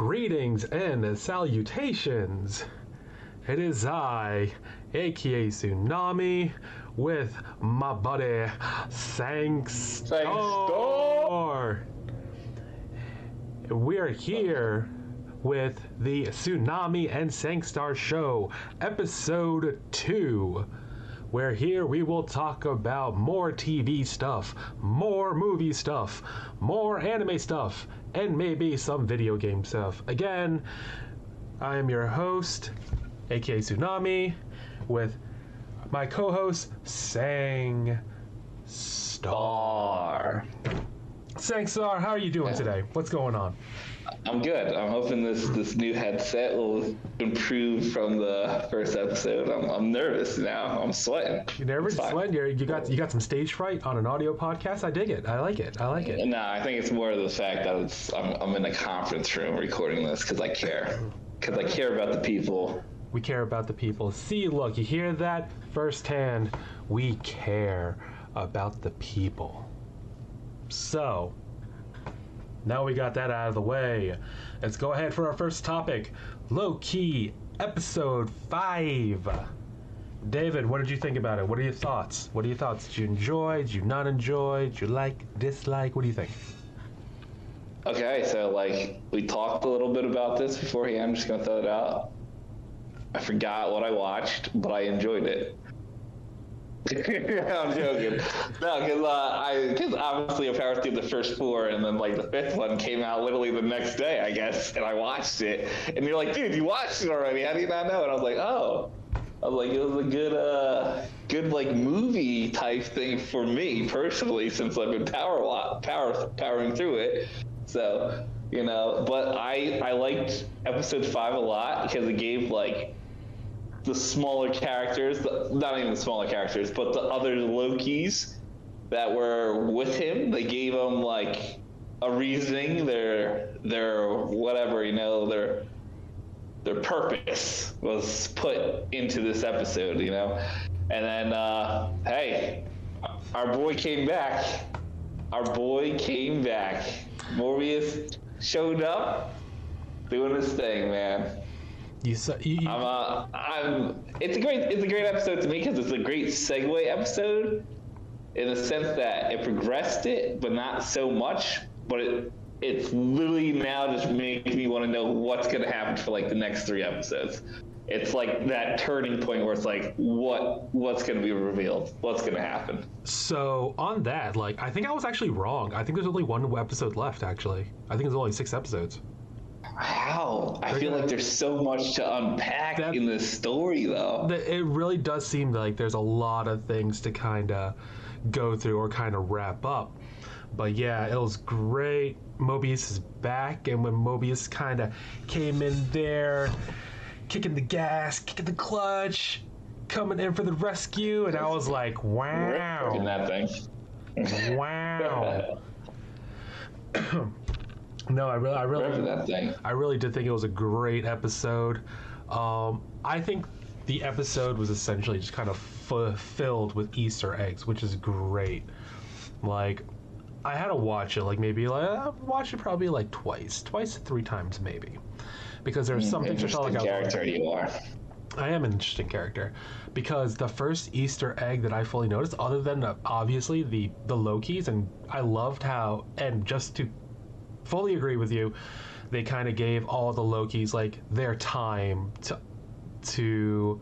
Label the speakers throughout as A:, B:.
A: Greetings and salutations. It is I, aka Tsunami, with my buddy
B: Thankstar.
A: We are here with the Tsunami and Sangstar Show, episode 2. Where here we will talk about more TV stuff, more movie stuff, more anime stuff, and maybe some video game stuff. Again, I am your host, aka Tsunami, with my co host, Sang Star. Sang Star, how are you doing today? What's going on?
B: I'm good. I'm hoping this this new headset will improve from the first episode. I'm, I'm nervous now. I'm sweating.
A: You never
B: It's fine.
A: sweat. You're, you got you got some stage fright on an audio podcast. I dig it. I like it. I like it.
B: No, I think it's more of the fact that it's I'm, I'm in a conference room recording this because I care. Because I care about the people.
A: We care about the people. See, look, you hear that firsthand. We care about the people. So, now we got that out of the way. Let's go ahead for our first topic Loki, Episode 5. David, what did you think about it? What are your thoughts? What are your thoughts? Did you enjoy? Did you not enjoy? Did you like, dislike? What do you think?
B: Okay, so like we talked a little bit about this beforehand. I'm just gonna throw it out. I forgot what I watched, but I enjoyed it. I'm joking. No, because uh, I, because obviously I powered through the first four, and then like the fifth one came out literally the next day, I guess, and I watched it. And you're like, dude, you watched it already? How do you not know? And I was like, oh. I was like, it was a good, uh, good like movie type thing for me personally, since I've been power power powering through it. So, you know, but I I liked episode five a lot because it gave like the smaller characters, the, not even the smaller characters, but the other Lokis that were with him. They gave him like a reasoning, their their whatever, you know, their their purpose was put into this episode, you know. And then uh hey, our boy came back. Our boy came back. Mobius showed up doing his thing, man.
A: You, you, you
B: I'm, uh, I'm. It's a great. It's a great episode to me because it's a great segue episode, in the sense that it progressed it, but not so much. But it, it's literally now just making me want to know what's gonna happen for like the next three episodes. It's like that turning point where it's like, what, what's gonna be revealed? What's gonna happen?
A: So on that, like, I think I was actually wrong. I think there's only one episode left. Actually, I think there's only six episodes.
B: How? I feel like there's so much to unpack
A: That-
B: in this story, though.
A: It really does seem like there's a lot of things to kind of go through or kind of wrap up. But yeah, it was great. Mobius is back, and when Mobius kind of came in there, kicking the gas, kicking the clutch, coming in for the rescue, and I was like, wow,
B: that thing.
A: wow. no, I really, I really,
B: Remember that thing.
A: I really did think it was a great episode. Um, I think the episode was essentially just kind of f- filled with Easter eggs, which is great. Like, I had to watch it like maybe like I watched it probably like twice, twice three times maybe, because there's something to tell
B: Interesting
A: like
B: character you are.
A: I am an interesting character because the first Easter egg that I fully noticed, other than uh, obviously the the Lokis, and I loved how, and just to fully agree with you, they kind of gave all the Lokis like their time to to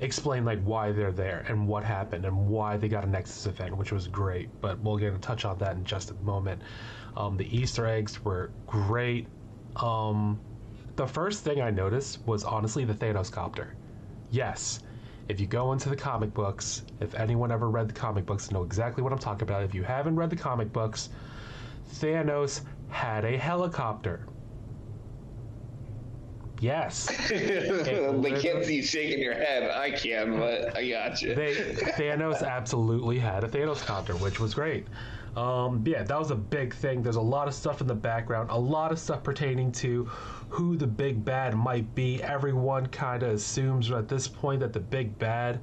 A: explain like why they're there and what happened and why they got a Nexus event, which was great. But we'll get to touch on that in just a moment. Um, the Easter eggs were great. Um, the first thing I noticed was honestly the Thanos copter. Yes, if you go into the comic books, if anyone ever read the comic books, know exactly what I'm talking about. If you haven't read the comic books, Thanos had a helicopter. Yes.
B: they can't see you shaking your head. I can, but I got you.
A: they Thanos absolutely had a Thanos copter, which was great. Um, yeah, that was a big thing. There's a lot of stuff in the background, a lot of stuff pertaining to who the big bad might be. Everyone kind of assumes at this point that the big bad,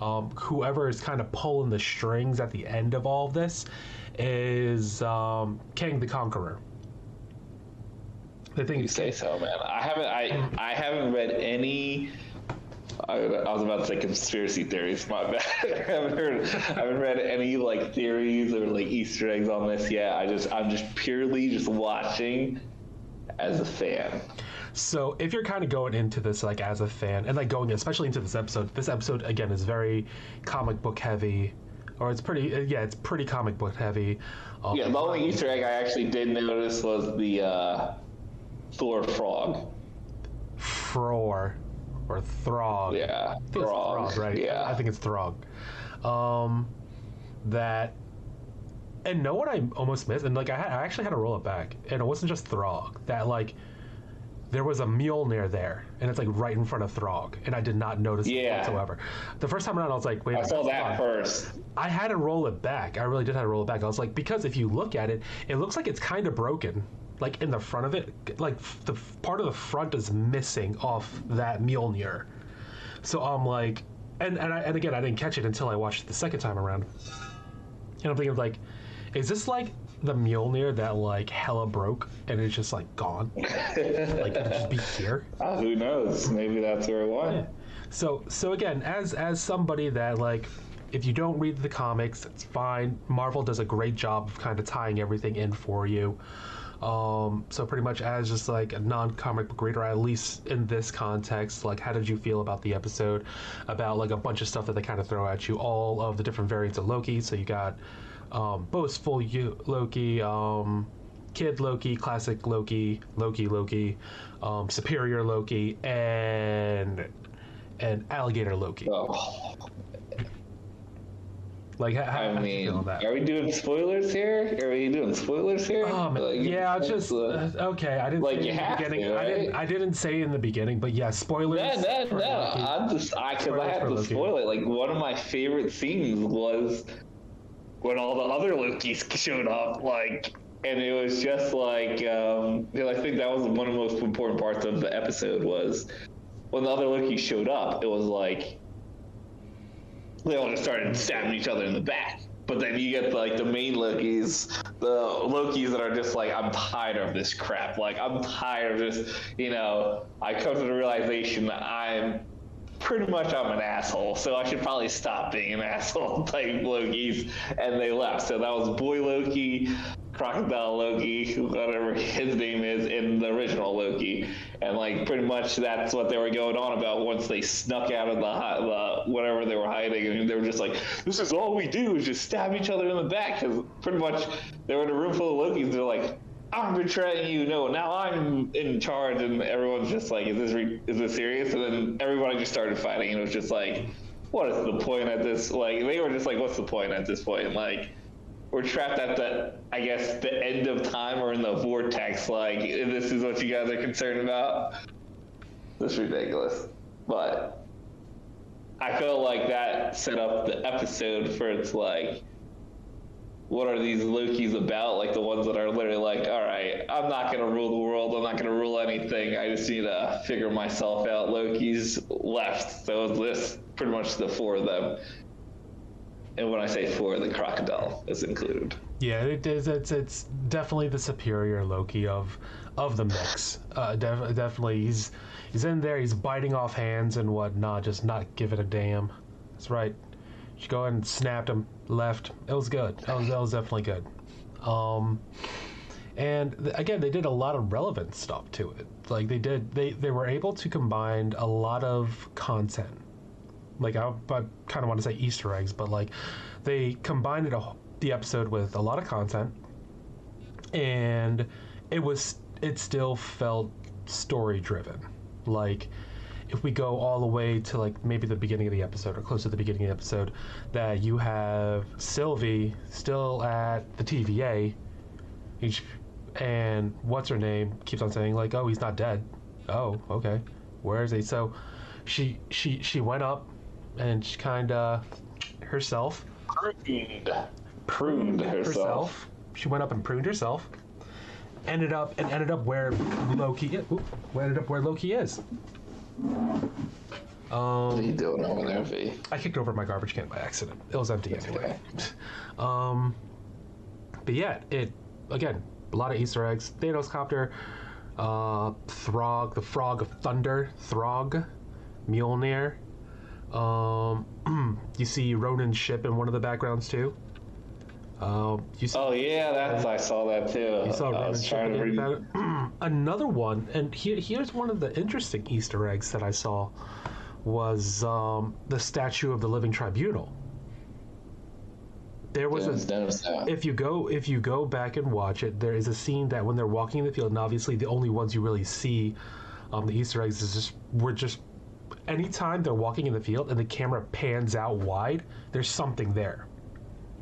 A: um, whoever is kind of pulling the strings at the end of all of this, is um, Kang the Conqueror. The think
B: You say so, man. I haven't. I I haven't read any. I, I was about to say conspiracy theories. My bad. I haven't heard. I haven't read any like theories or like Easter eggs on this yet. I just. I'm just purely just watching as a fan.
A: So if you're kind of going into this like as a fan and like going especially into this episode, this episode again is very comic book heavy, or it's pretty uh, yeah it's pretty comic book heavy. Um,
B: Yeah, the only Easter egg I actually did notice was the uh, Thor frog.
A: Fror or Throg.
B: Yeah,
A: I think it's
B: frog.
A: Throg, right?
B: Yeah,
A: I think it's Throg. Um, that and know what I almost missed, and like I, had, I actually had to roll it back, and it wasn't just Throg. That like there was a Mjolnir there, and it's like right in front of Throg, and I did not notice it whatsoever. The first time around, I was like, wait, a
B: I
A: minute,
B: I
A: saw
B: that
A: on.
B: first.
A: I had to roll it back. I really did have to roll it back. I was like, because if you look at it, it looks like it's kind of broken. Like in the front of it, like the part of the front is missing off that Mjolnir. So I'm like, and and, I, and again, I didn't catch it until I watched it the second time around. And I'm thinking like, is this like the Mjolnir that like hella broke and it's just like gone? like it just be here?
B: Ah, who knows? Maybe that's where it went.
A: So so again, as as somebody that like if you don't read the comics, it's fine. Marvel does a great job of kind of tying everything in for you. Um, so pretty much as just like a non-comic book reader, at least in this context, like how did you feel about the episode? About like a bunch of stuff that they kind of throw at you, all of the different variants of Loki. So you got um, boastful you, Loki, um, kid Loki, classic Loki, Loki Loki, um, superior Loki, and and alligator Loki.
B: Oh,
A: Like, how, how,
B: I mean,
A: that?
B: are we doing spoilers here? Are we doing spoilers here?
A: Um,
B: Like,
A: yeah, just
B: uh,
A: uh, okay. I didn't
B: like,
A: say
B: you
A: in the
B: have
A: beginning.
B: to,
A: I didn't. I didn't say in the beginning, but yeah, spoilers.
B: No, no, no.
A: Loki.
B: I'm just I because I
A: have
B: to
A: Loki.
B: spoil it. Like one of my favorite scenes was when all the other Lokis showed up. Like, and it was just like um, you know, I think that was one of the most important parts of the episode was when the other Lokis showed up. It was like they all just started stabbing each other in the back. But then you get like the main Lokis, the Lokis that are just like, I'm tired of this crap. Like I'm tired of just, you know, I come to the realization that I'm pretty much I'm an asshole, so I should probably stop being an asshole type Lokis. And they left. So that was Boy Loki, Crocodile Loki, whatever his name is in the original Loki. And like pretty much that's what they were going on about once they snuck out of the, the whatever they were hiding. And they were just like, this is all we do is just stab each other in the back. Because pretty much they were in a room full of Lokis. They're like, I'm betraying you. No, now I'm in charge, and everyone's just like, "Is this re- is this serious?" And then everybody just started fighting, and it was just like, "What is the point at this?" Like they were just like, "What's the point at this point?" Like we're trapped at the, I guess, the end of time or in the vortex. Like this is what you guys are concerned about. This is ridiculous, but I feel like that set up the episode for its like what are these Lokis about? Like the ones that are literally like, all right, I'm not gonna rule the world. I'm not gonna rule anything. I just need to figure myself out. Loki's left, so this pretty much the four of them. And when I say four, the crocodile is included.
A: Yeah, it is. It's it's definitely the superior Loki of of the mix. Uh, def- definitely, he's he's in there. He's biting off hands and whatnot, just not giving a damn. That's right. She go ahead and snapped him left. It was good. That was that was definitely good. Um, and th- again, they did a lot of relevant stuff to it. Like they did, they they were able to combine a lot of content. Like I, I kind of want to say Easter eggs, but like they combined it a, the episode with a lot of content, and it was it still felt story driven. Like if we go all the way to like maybe the beginning of the episode or close to the beginning of the episode, that you have Sylvie still at the TVA, and what's her name keeps on saying like, oh, he's not dead. Oh, okay, where is he? So she she she went up and she kind of herself
B: Pruned. Pruned herself.
A: herself. She went up and pruned herself. Ended up and ended up where Loki. Ended up where Loki is.
B: What are
A: Um,
B: you doing over there, V?
A: I kicked over my garbage can by accident. It was empty anyway. Um, but yeah, it again a lot of Easter eggs. Thanos copter. uh, Throg, the Frog of Thunder, Throg, Mjolnir. Um, you see Ronan's ship in one of the backgrounds too. You see,
B: Oh yeah, that's I saw that too.
A: you saw
B: I was trying to read.
A: Another one, and here, here's one of the interesting Easter eggs that I saw was um, the statue of the Living Tribunal. There was a if you go if you go back and watch it, there is a scene that when they're walking in the field, and obviously the only ones you really see um, the Easter eggs is just we're just anytime they're walking in the field and the camera pans out wide, there's something there.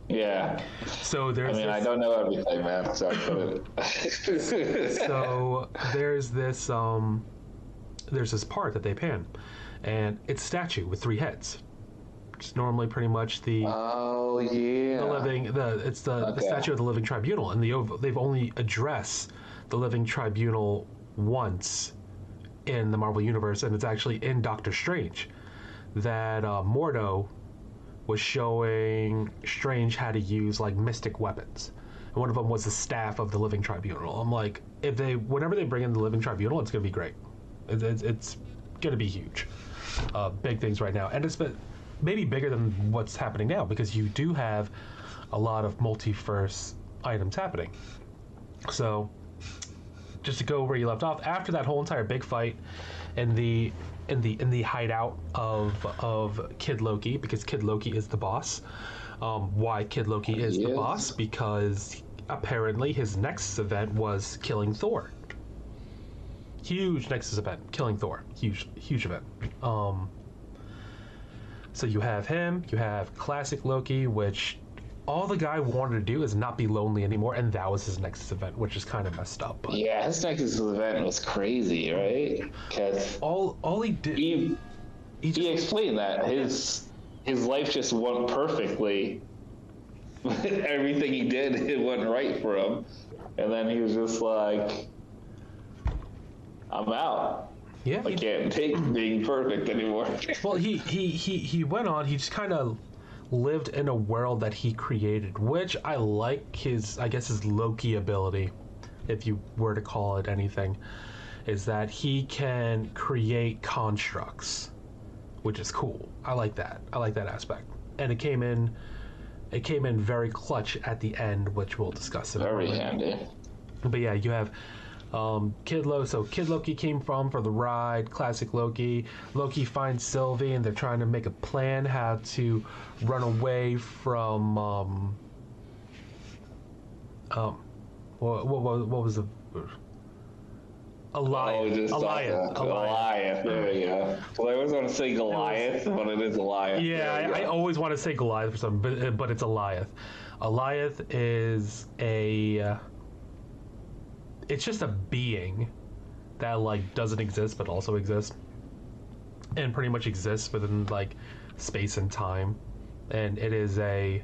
B: Yeah.
A: So there's.
B: I mean, I
A: this,
B: don't know everything, man. So I
A: so there's this um, there's this part that they pan, and it's a statue with three heads. It's normally pretty much the
B: oh yeah.
A: the living the it's the, the statue of the living tribunal and the they've only addressed the living tribunal once in the marvel universe and it's actually in doctor strange that uh, mordo was showing strange how to use like mystic weapons. And one of them was the staff of the living tribunal. I'm like if they whenever they bring in the living tribunal it's going to be great. It's, it's, it's going to be huge. Uh, big things right now. And it's been maybe bigger than what's happening now because you do have a lot of multi-verse items happening. So just to go where you left off after that whole entire big fight in the in the in the hideout of of Kid Loki because Kid Loki is the boss. Um, why Kid Loki is the boss? Because apparently his Nexus event was killing Thor. Huge Nexus event, killing Thor. Huge huge event. Um, so you have him, you have classic Loki, which all the guy wanted to do is not be lonely anymore, and that was his Nexus event, which is kind of messed up. But
B: Yeah, his Nexus event was crazy, right? Because
A: all all he did,
B: he
A: he just
B: he explained that his his life just went perfectly. Everything he did, it went right for him, and then he was just like, "I'm out.
A: yeah.
B: I can't take being perfect anymore."
A: well, he he he he went on. He just kind of lived in a world that he created, which I like his, I guess, his Loki ability, if you were to call it anything, is that he can create constructs, which is cool. I like that. I like that aspect, and it came in. It came in very clutch at the end, which we'll discuss in a
B: Very handy.
A: But yeah, you have um, Kid Loki. So Kid Loki came from for the ride. Classic Loki. Loki finds Sylvie, and they're trying to make a plan how to run away from. Um, um, what, what, what, what was the
B: Oh,
A: Alliance?
B: just.
A: Alliance.
B: Alliance. Goliath. There we go. Well, I always want to say Goliath, but it is Goliath.
A: Yeah, I, I always want to say Goliath for some, but uh, but it's Goliath. Goliath is a. It's just a being that like doesn't exist but also exists, and pretty much exists within like space and time, and it is a.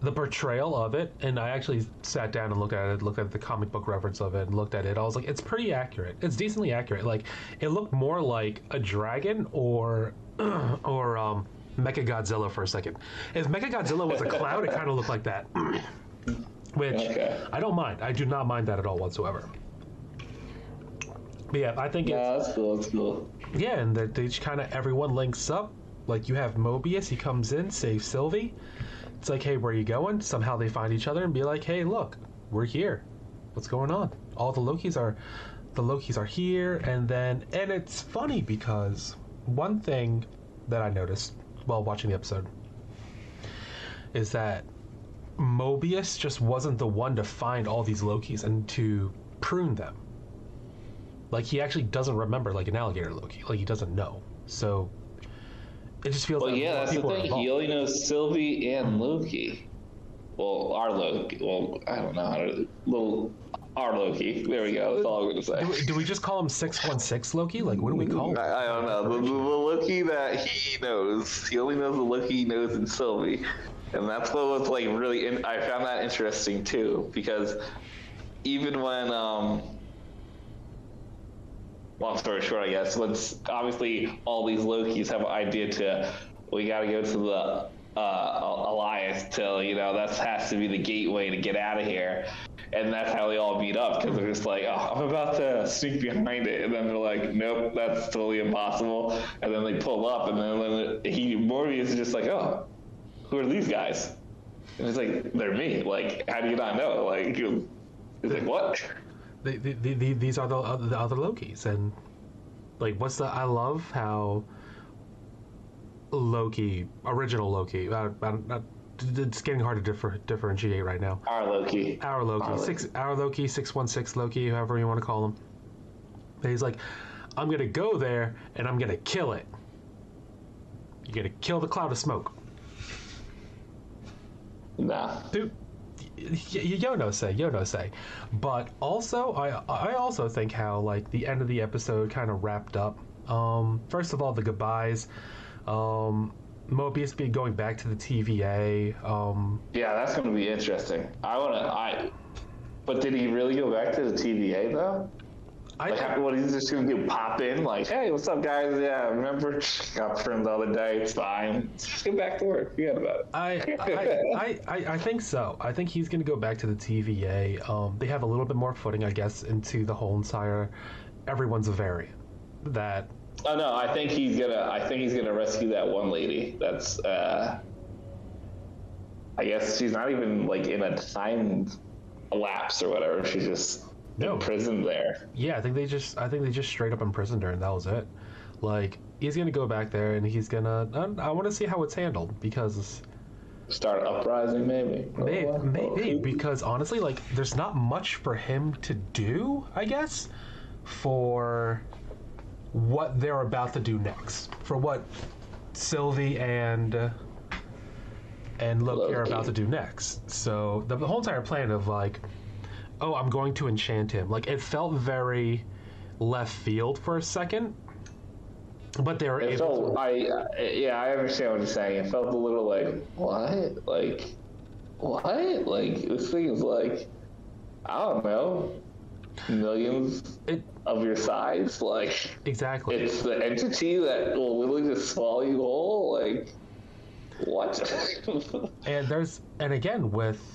A: The portrayal of it, and I actually sat down and looked at it, looked at the comic book reference of it, and looked at it. I was like, it's pretty accurate. It's decently accurate. Like, it looked more like a dragon or or um, Mecha Godzilla for a second. If Mecha Godzilla was a cloud, it kind of looked like that. Which
B: Okay.
A: I don't mind. I do not mind that at all whatsoever. But yeah, I think it's
B: that's cool. That's cool.
A: yeah, and that they kind of everyone links up. Like you have Mobius, he comes in, saves Sylvie. It's like, hey, where are you going? Somehow they find each other and be like, hey, look, we're here. What's going on? All the Lokis are, the Lokis are here, and then and it's funny because one thing that I noticed while watching the episode is that Mobius just wasn't the one to find all these Lokis and to prune them. Like he actually doesn't remember like an alligator Loki. Like he doesn't know. So it just feels
B: Well,
A: like
B: yeah, that's the
A: people are
B: thing.
A: involved.
B: He only knows Sylvie and Loki. Well, our Loki. Well, I don't know how to. Little our Loki. There we go. That's all I'm gonna say.
A: do, we, do we just call him six one six Loki? Like what do we call him?
B: I, I don't know. The, the, the Loki that he knows, he only knows the Loki he knows in Sylvie, and that's what was like really. In, I found that interesting too because even when um. Long story short, I guess. Once obviously all these Lokis have an idea to, we got to go to the uh, Alliance till you know that has to be the gateway to get out of here. and that's how they all meet up because they're just like, oh, I'm about to sneak behind it, and then they're like, nope, that's totally impossible, and then they pull up, and then when he Mobius is just like, oh, who are these guys? And it's like, they're me. Like, how do you not know? Like, you, it's like what?
A: the, the, the, the, these are the other, the other Lokis, and like, what's the? I love how Loki, original Loki. Uh, uh, it's getting hard to differ, differentiate right now.
B: Our Loki.
A: Our Loki,
B: Our
A: six, our Loki, six one six Loki, however you want to call him. And he's like, I'm gonna go there and I'm gonna kill it. You're gonna kill the cloud of smoke.
B: Nah.
A: Dude, y- y- yo no say, yo no say. But also, I I also think how like the end of the episode kind of wrapped up. Um, first of all, the goodbyes. Um, Mobius be going back to the TVA. Um,
B: Yeah, that's going to be interesting. I want to. I. But did he really go back to the TVA though?
A: I
B: Like, how, what he's just going to do? Pop in, like, hey, what's up, guys? Yeah, remember got friends the other day. It's fine. Just get back to work. Forget about it.
A: I, I, I, I, I think so. I think he's going to go back to the TVA. Um, they have a little bit more footing, I guess, into the whole entire everyone's a variant. That
B: Oh no, I think he's gonna. I think he's gonna rescue that one lady. That's. uh I guess she's not even like in a time lapse or whatever. She's just
A: No.
B: imprisoned there.
A: yeah, I think they just I think they just straight up imprisoned her and that was it. Like he's to go back there and he's gonna. I, I want to see how it's handled because
B: Start uprising, maybe.
A: Maybe,
B: Oh,
A: maybe
B: oh,
A: because honestly, like, there's not much for him to do, I guess, for what they're about to do next. For what Sylvie and uh, and Loki, are about to do next. So the, the whole entire plan of like, oh, I'm going to enchant him. Like, it felt very left field for a second, but they were
B: It
A: able
B: felt,
A: to.
B: I, I- yeah, I understand what you're saying. It felt a little like, what? Like, what? Like, this thing is like, I don't know, millions
A: It
B: of your size. Like,
A: exactly.
B: it's the entity that will literally just swallow you whole. Like, what?
A: And there's and again with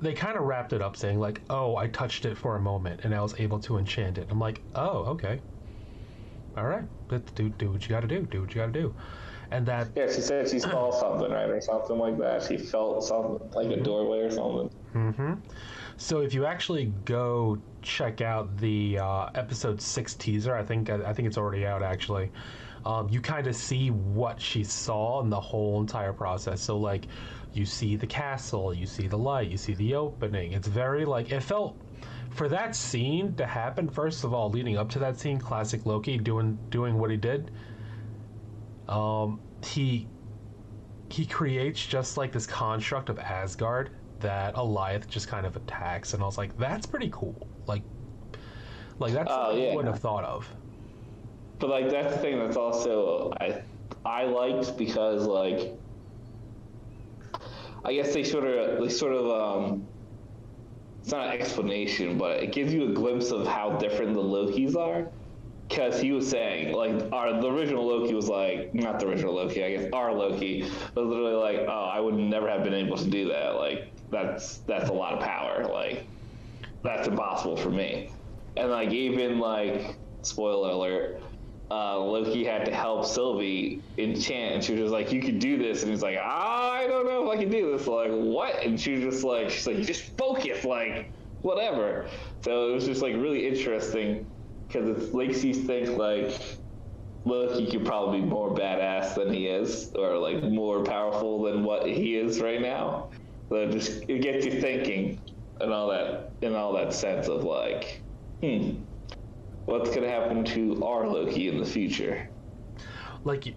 A: they kind of wrapped it up saying like, "Oh, I touched it for a moment and I was able to enchant it." I'm like, "Oh, okay, all right, do do what you got to do. Do what you got to do." And that
B: yeah, she said she saw something, right? Or something like that. She felt something, like a doorway or something.
A: Mm-hmm. So if you actually go check out the uh, episode six teaser, I think I think it's already out actually. Um, you kind of see what she saw in the whole entire process. So like, you see the castle, you see the light, you see the opening. It's very like it felt for that scene to happen. First of all, leading up to that scene, classic Loki doing doing what he did. Um, he he creates just like this construct of Asgard that Alioth just kind of attacks, and I was like, that's pretty cool. Like, like that's
B: Oh,
A: something I wouldn't have thought of.
B: But like that's the thing that's also I I liked because like I guess they sort of they sort of um it's not an explanation, but it gives you a glimpse of how different the Lokis are. Because he was saying, like, our the original Loki was like, not the original Loki, I guess our Loki was literally like, oh, I would never have been able to do that. Like, that's that's a lot of power. Like, that's impossible for me. And like even like spoiler alert, uh, Loki had to help Sylvie enchant, and she was just like, "You can do this," and he's like, "I don't know if I can do this." Like what? And she was just like, "She's like, just focus, like whatever." So it was just like really interesting because it's makes you think like Loki could probably be more badass than he is, or like more powerful than what he is right now. So it just it gets you thinking, and all that, in all that sense of like, hmm, what's gonna happen to our Loki in the future?
A: Like,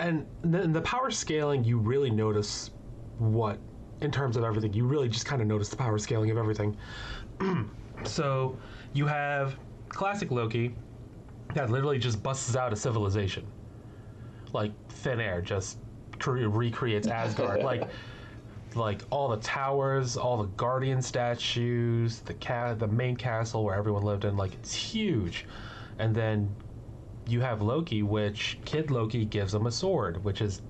A: and then the power scaling, you really notice what, in terms of everything, you really just kind of notice the power scaling of everything. so you have classic Loki that literally just busts out a civilization, like thin air, just cre- recreates Asgard, like. Like all the towers, all the guardian statues, the ca- the main castle where everyone lived in, like it's huge. And then you have Loki, which Kid Loki gives him a sword, which is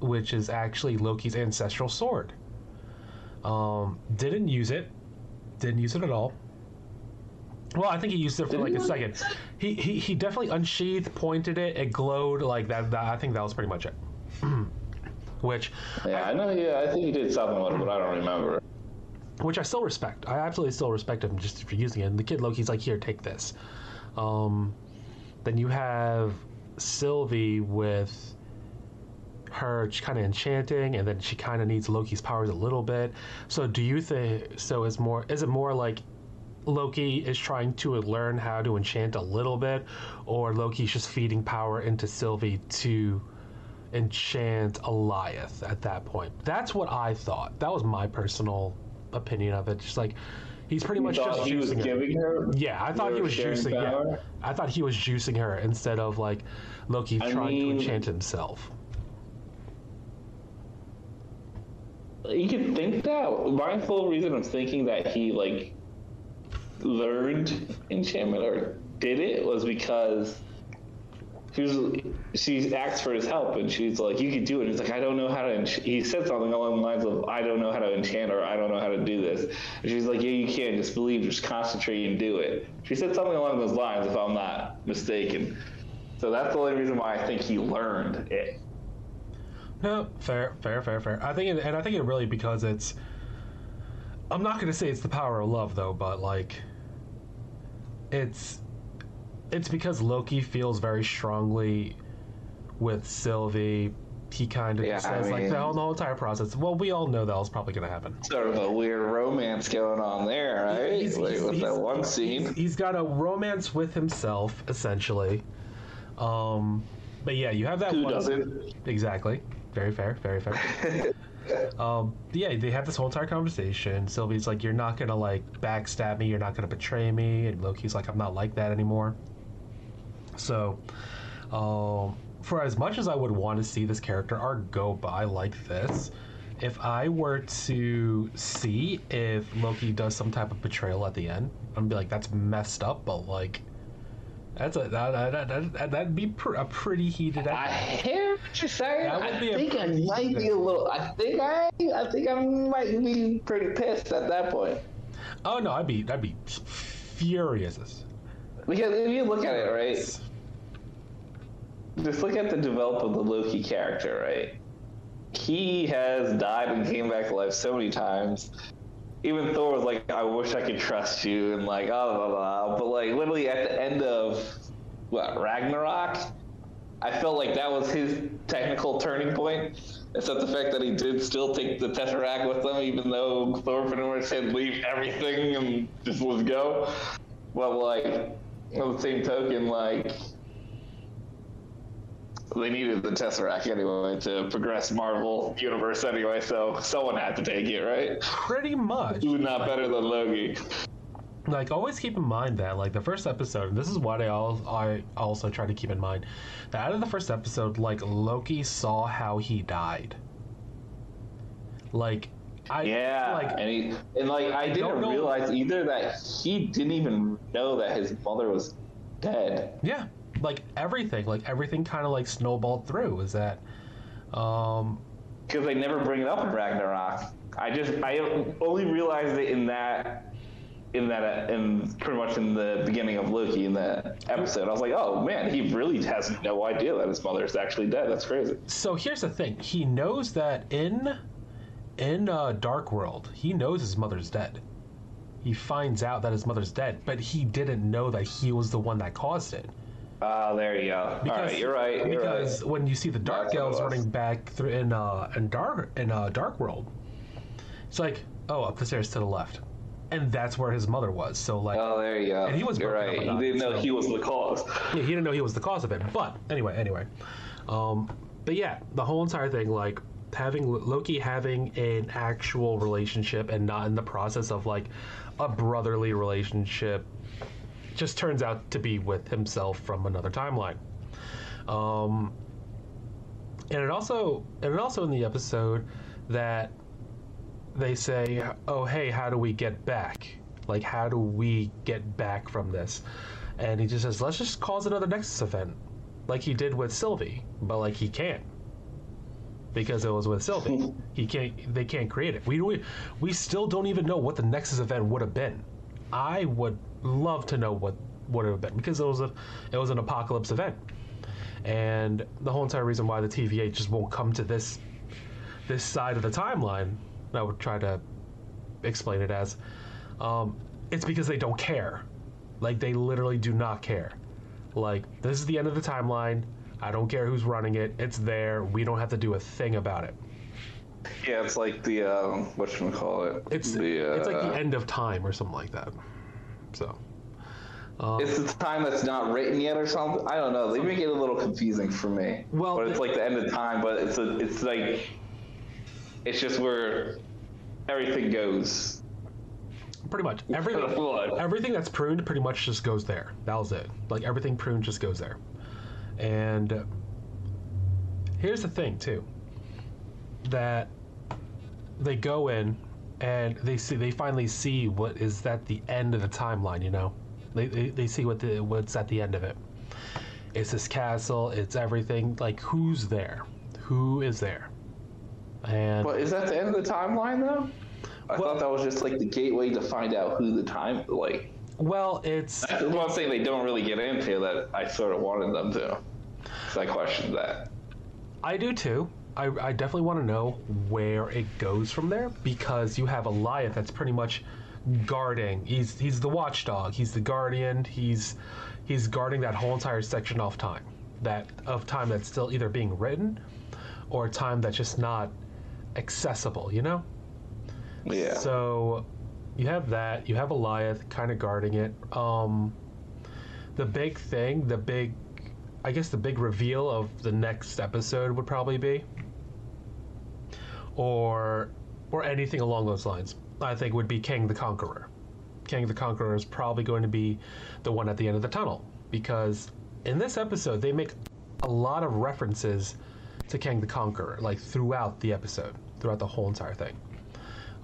A: which is actually Loki's ancestral sword. Um, didn't use it, Didn't use it at all. Well, I think he used it for like a second. He, he he definitely unsheathed, pointed it, it glowed like that. that I think that was pretty much it. which
B: Yeah, I know. Yeah, I think he did something with it, but I don't remember.
A: which I still respect. I absolutely still respect him just for using it. And the kid Loki's like, here, take this. Um, then you have Sylvie with her kind of enchanting, and then she kind of needs Loki's powers a little bit. So do you think? So is more? Is it more like Loki is trying to learn how to enchant a little bit, or Loki's just feeding power into Sylvie to enchant Alioth at that point? That's what I thought. That was my personal opinion of it. Just like he's pretty
B: You
A: much just
B: he
A: juicing her.
B: giving her.
A: Yeah, I thought he was juicing. Yeah. I thought he was juicing her instead of like Loki
B: I
A: trying
B: mean-
A: to enchant himself.
B: You could think that. My full reason of thinking that he like learned enchantment or did it was because she was she asked for his help and she's like, "You can do it." He's like, "I don't know how to." Ench-. He said something along the lines of, "I don't know how to enchant or I don't know how to do this." And she's like, "Yeah, you can. Just believe. Just concentrate and do it." She said something along those lines, if I'm not mistaken. So that's the only reason why I think he learned it.
A: No, fair, fair, fair, fair. I think, it, and I think it really because it's. I'm not going to say it's the power of love though, but like, it's, it's because Loki feels very strongly with Sylvie. He kind of
B: Yeah, I
A: says like the whole, the whole entire process. Well, we all know that was probably going to happen.
B: Sort of a weird romance going on there, right?
A: He's-
B: Like,
A: he's-
B: with
A: he's-
B: that one scene.
A: He's, he's got a romance with himself, essentially. Um, but yeah, you have that
B: Who
A: one.
B: doesn't?
A: Exactly. Very fair. Very fair. um, yeah, they have this whole entire conversation. Sylvie's like, "You're not gonna like backstab me. You're not gonna betray me." And Loki's like, "I'm not like that anymore." So, um, for as much as I would want to see this character arc go by like this, if I were to see if Loki does some type of betrayal at the end, I'm be like, "That's messed up," but like. That's a that that that that that'd be pr- a pretty heated.
B: I hear what you're saying.
A: That would
B: I think I might be a little. I think I. I think I might be pretty pissed at that point.
A: Oh no, I'd be I'd be furious.
B: Because if you look at it, right, just look at the develop of the Loki character, right? He has died and came back to life so many times. Even Thor was like, "I wish I could trust you," and like, blah, blah, blah. but like literally at the end of what Ragnarok, I felt like that was his technical turning point. Except the fact that he did still take the Tesseract with him, even though Thor pretty much said leave everything and just let's go. But like, on the same token, like they needed the Tesseract anyway to progress Marvel Universe anyway, so someone had to take it, right?
A: Pretty much.
B: Who's not better than Loki?
A: Like always keep in mind that like the first episode, this is what I al- I also try to keep in mind, that out of the first episode, like Loki saw how he died. Like I
B: Yeah,
A: like
B: and he and like I
A: don't
B: didn't
A: know-
B: realize either that he didn't even know that his mother was dead.
A: yeah, like everything, like everything kind of like snowballed through. Is that um
B: because they never bring it up in Ragnarok. I just I only realized it in that in that uh, in pretty much in the beginning of Loki in that episode. I was like, oh man, he really has no idea that his mother is actually dead. That's crazy.
A: so here's the thing. He knows that in in uh, Dark World, he knows his mother's dead. He finds out that his mother's dead, but he didn't know that he was the one that caused it.
B: Ah, there you go. All right, you're right. You're
A: because
B: right.
A: when you see the Dark
B: That's
A: Elves running back through in uh in Dark in uh, Dark World, it's like oh up the stairs to the left, and that's where his mother was. So like
B: Oh, there you go.
A: And he was
B: you're right. He didn't know
A: so-
B: he was the cause.
A: yeah, he didn't know he was the cause of it. But anyway, anyway, um, but yeah, the whole entire thing like having Loki having an actual relationship and not in the process of like a brotherly relationship just turns out to be with himself from another timeline. Um, and it also and it also in the episode that they say, "Oh, hey, how do we get back? Like, how do we get back from this?" And he just says, "Let's just cause another Nexus event, like he did with Sylvie, but like he can't." Because it was with Sylvie. he can't. They can't create it. We, we we still don't even know what the Nexus event would have been. I would love to know what would have been because it was a it was an apocalypse event, and the whole entire reason why the TVA just won't come to this this side of the timeline. I would try to explain it as um, it's because they don't care. Like they literally do not care. Like this is the end of the timeline. I don't care who's running it. It's there. We don't have to do a thing about it.
B: Yeah, it's like the um, what should we call it?
A: It's
B: the, uh,
A: it's like the end of time or something like that. So
B: It's the time that's not written yet, or something. I don't know. They make it a little confusing for me.
A: Well,
B: but it's like the end of time. But it's a, it's like, it's just where everything goes.
A: pretty much everything everything that's pruned pretty much just goes there. That was it. Like everything pruned just goes there. And here's the thing too. That they go in and they see they finally see what is at the end of the timeline, you know. They they, they see what the what's at the end of it. It's this castle, it's everything like who's there? Who is there? And
B: But is that the end of the timeline though? I
A: Well-
B: thought that was just like the gateway to find out who the time like.
A: Well, it's
B: That's one thing they don't really get into that I sort of wanted them to. So I questioned that.
A: I do too. I, I definitely want to know where it goes from there because you have a Alioth that's pretty much guarding. He's he's the watchdog. He's the guardian. He's he's guarding that whole entire section of time. That of time that's still either being written or time that's just not accessible, you know?
B: Yeah.
A: So you have that. You have Alioth kind of guarding it. Um, the big thing, the big, I guess the big reveal of the next episode would probably be, or, or anything along those lines. I think would be Kang the Conqueror. Kang the Conqueror is probably going to be the one at the end of the tunnel because in this episode they make a lot of references to Kang the Conqueror, like throughout the episode, throughout the whole entire thing.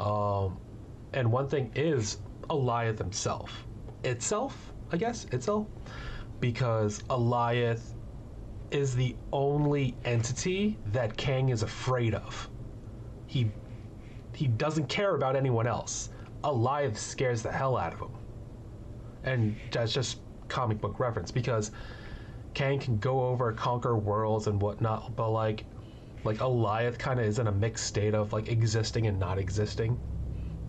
A: Um, and one thing is Alioth himself. Itself, I guess, itself. Because Alioth is the only entity that Kang is afraid of. He he doesn't care about anyone else. Alioth scares the hell out of him. And that's just comic book reference because Kang can go over, conquer worlds and whatnot, but like like Alioth kind of is in a mixed state of like existing and not existing,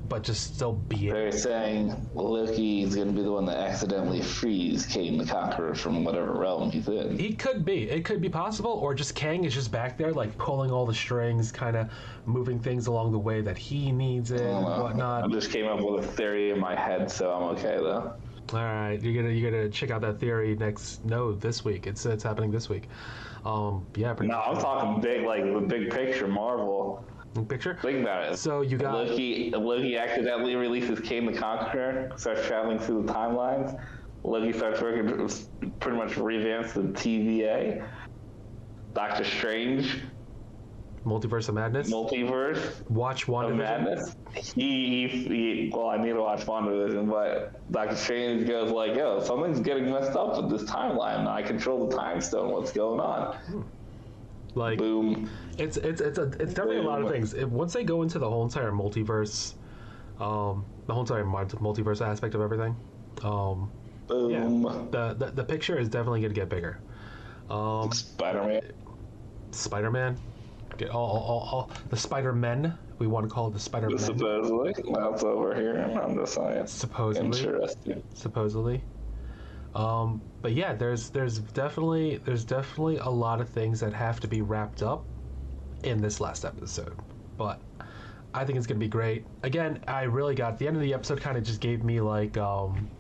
A: but just still being.
B: They're saying Loki is going to be the one that accidentally frees Kang the Conqueror from whatever realm he's in.
A: He could be. It could be possible, or just Kang is just back there, like pulling all the strings, kind of moving things along the way that he needs it and whatnot.
B: I just came up with a theory in my head, so I'm okay though.
A: All right, you're gonna you're gonna check out that theory next. No, this week. It's it's happening this week. Um, yeah, pretty
B: No, I'm talking big, like the big picture, Marvel.
A: Picture.
B: Think about it.
A: So you got
B: Loki, Loki accidentally releases Kang the Conqueror, starts traveling through the timelines. Loki starts working, pretty much revamps the TVA. Doctor Strange,
A: Multiverse of Madness.
B: multiverse
A: Watch
B: of madness. He, he, he, well, I need to watch WandaVision, but Doctor Strange goes like, "Yo, something's getting messed up with this timeline. I control the time stone. What's going on?" Hmm.
A: Like
B: Boom.
A: It's it's it's a, it's definitely a lot of things. It, once they go into the whole entire multiverse, um, the whole entire multiverse aspect of everything, um, yeah, the, the the picture is definitely going to get bigger. Um,
B: Spider-Man.
A: Spider-Man, get all, all, all, the Spider-Men. We want to call it the Spider-Man.
B: Supposedly, that's over here. I'm just saying.
A: Supposedly,
B: Interesting.
A: supposedly. Um, but yeah, there's there's definitely there's definitely a lot of things that have to be wrapped up in this last episode. But I think it's gonna be great. Again, I really got the end of the episode kind of just gave me like um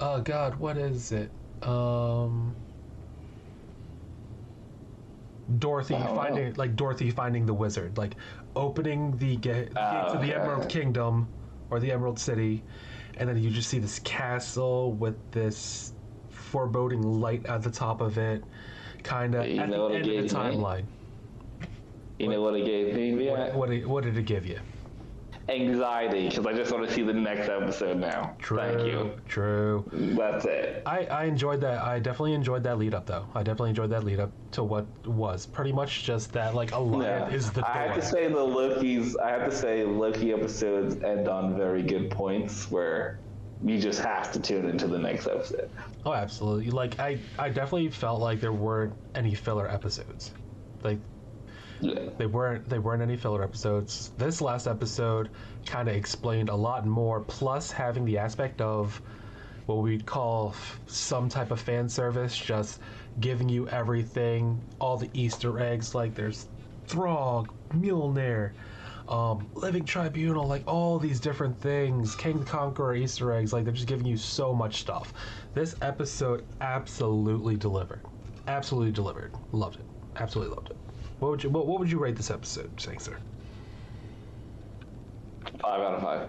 A: oh god, what is it? Um Dorothy finding like Dorothy finding the wizard, like opening the gate
B: Ah,
A: of the
B: okay.
A: Emerald Kingdom or the Emerald City, and then you just see this castle with this foreboding light at the top of it, kind of at
B: know
A: the end of the timeline.
B: You know what it gave me?
A: What,
B: Yeah.
A: what, did- what did it give you?
B: anxiety because I just want to see the next episode now.
A: True.
B: Thank you.
A: True.
B: That's it.
A: I, I enjoyed that. I definitely enjoyed that lead up, though. I definitely enjoyed that lead up to what was pretty much just that, like, a lion
B: Yeah.
A: is the
B: I have to say the Loki's. I have to say Loki episodes end on very good points where you just have to tune into the next episode.
A: Oh, absolutely. Like, I, I definitely felt like there weren't any filler episodes. Like,
B: Yeah.
A: they weren't they weren't any filler episodes. This last episode kind of explained a lot more. Plus, having the aspect of what we'd call f- some type of fan service, just giving you everything, all the Easter eggs. Like there's Throg, Mjolnir, um, Living Tribunal, like all these different things. Kang the Conqueror Easter eggs. Like they're just giving you so much stuff. This episode absolutely delivered. Absolutely delivered. Loved it. Absolutely loved it. What would you what, what would you rate this episode, Sangster?
B: Five out of five.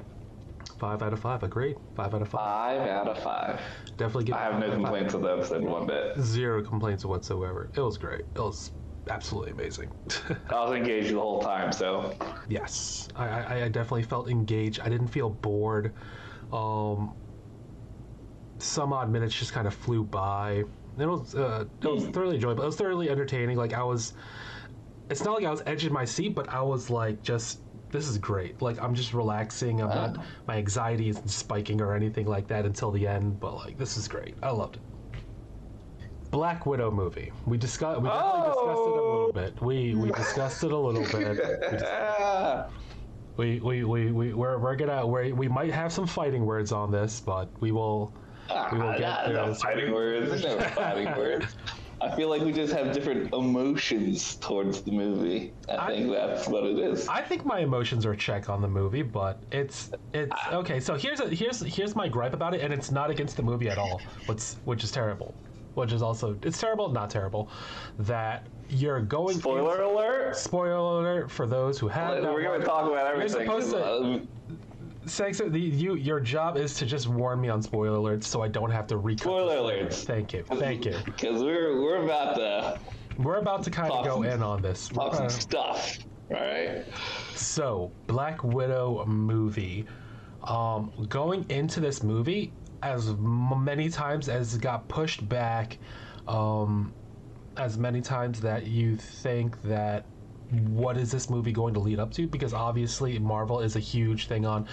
A: Five out of five. Agreed. Five out of five.
B: Five out of five.
A: Definitely give.
B: I have no
A: five out of five.
B: complaints with the episode one bit.
A: Zero complaints whatsoever. It was great. It was absolutely amazing.
B: I was engaged the whole time, so
A: yes, I, I, I definitely felt engaged. I didn't feel bored. Um, some odd minutes just kind of flew by. It was uh, it was thoroughly enjoyable. It was thoroughly entertaining. Like I was, it's not like I was edging my seat, but I was like just. This is great. Like I'm just relaxing. I'm not. My anxiety isn't spiking or anything like that until the end. But like this is great. I loved it. Black Widow movie. We discussed. We definitely discussed it a little bit. We we discussed it a little bit. We
B: ah,
A: we we we we we're, we're gonna we we might have some fighting words on this, but we will we will
B: ah,
A: get there.
B: no fighting words. There's no fighting words. I feel like we just have different emotions towards the movie. I,
A: I-
B: think that's what it is.
A: I think my emotions are check on the movie, but it's it's okay. So here's a, here's here's my gripe about it, and it's not against the movie at all. What's which is terrible, which is also it's terrible, not terrible, that you're going.
B: Spoiler alert!
A: Spoiler alert for those who have. not
B: We're gonna
A: watched-
B: talk about everything.
A: You're supposed to- Sex, the, you your job is to just warn me on spoiler alerts, so I don't have to recut.
B: Spoiler alerts.
A: Thank you, thank you.
B: Because we're we're about to
A: We're about to kind of go
B: some-
A: in on this.
B: talk
A: Uh,
B: some stuff. All right.
A: So, Black Widow movie. Um, going into this movie, as many times as it got pushed back, um, as many times that you think that what is this movie going to lead up to? Because obviously, Marvel is a huge thing on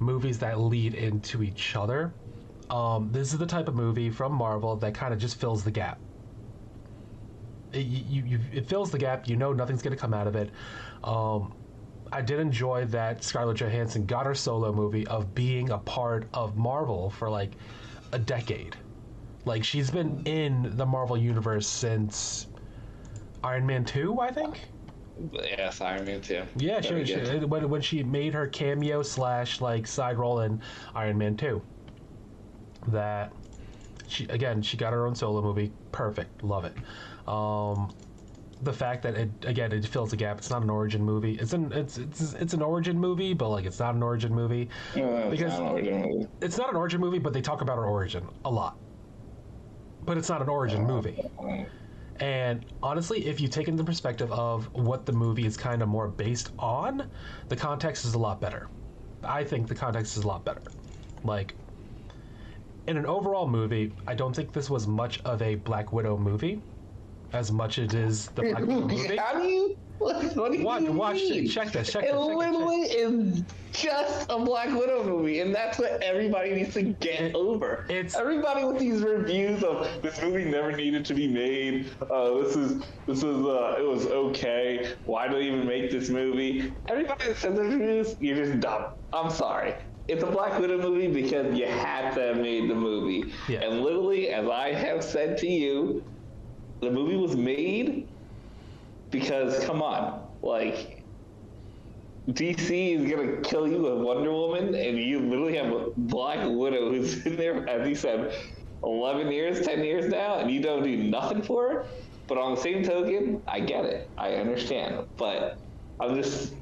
A: movies that lead into each other. Um, this is the type of movie from Marvel that kind of just fills the gap. It, you, you, it fills the gap. You know nothing's going to come out of it. Um, I did enjoy that Scarlett Johansson got her solo movie of being a part of Marvel for like a decade. Like she's been in the Marvel universe since Iron Man 2, I think.
B: Yes, Iron Man two.
A: Yeah, she, she, when, when she made her cameo slash like side role in Iron Man 2. That she again, she got her own solo movie. Perfect. Love it. Um the fact that it again it fills a gap. It's not an origin movie. It's an it's it's it's an origin movie, but like it's not an origin movie.
B: No,
A: because-
B: not an origin movie.
A: It's not an origin movie, but they talk about her origin a lot. But it's not an origin movie. And honestly, if you take into perspective of what the movie is kind of more based on, the context is a lot better. I think the context is a lot better. Like, in an overall movie, I don't think this was much of a Black Widow movie, as much as it is the Black Widow movie.
B: How do you? What, what do you
A: Watch, watch
B: mean?
A: it. Check this. Check
B: It
A: this. Check this.
B: literally is just a Black Widow movie, and that's what everybody needs to get
A: It-
B: over.
A: it's-
B: everybody with these reviews of this movie never needed to be made. Uh, this is this is uh, it was okay. Why do they even make this movie? Everybody that says reviews, you're just dumb. I'm sorry. It's a Black Widow movie because you had to have made the movie.
A: Yeah.
B: And literally, as I have said to you, the movie was made because come on, like DC is gonna kill you with Wonder Woman, and you literally have a Black Widow who's in there, as you said, eleven years, ten years now, and you don't do nothing for her. But on the same token, I get it, I understand, but I'm just.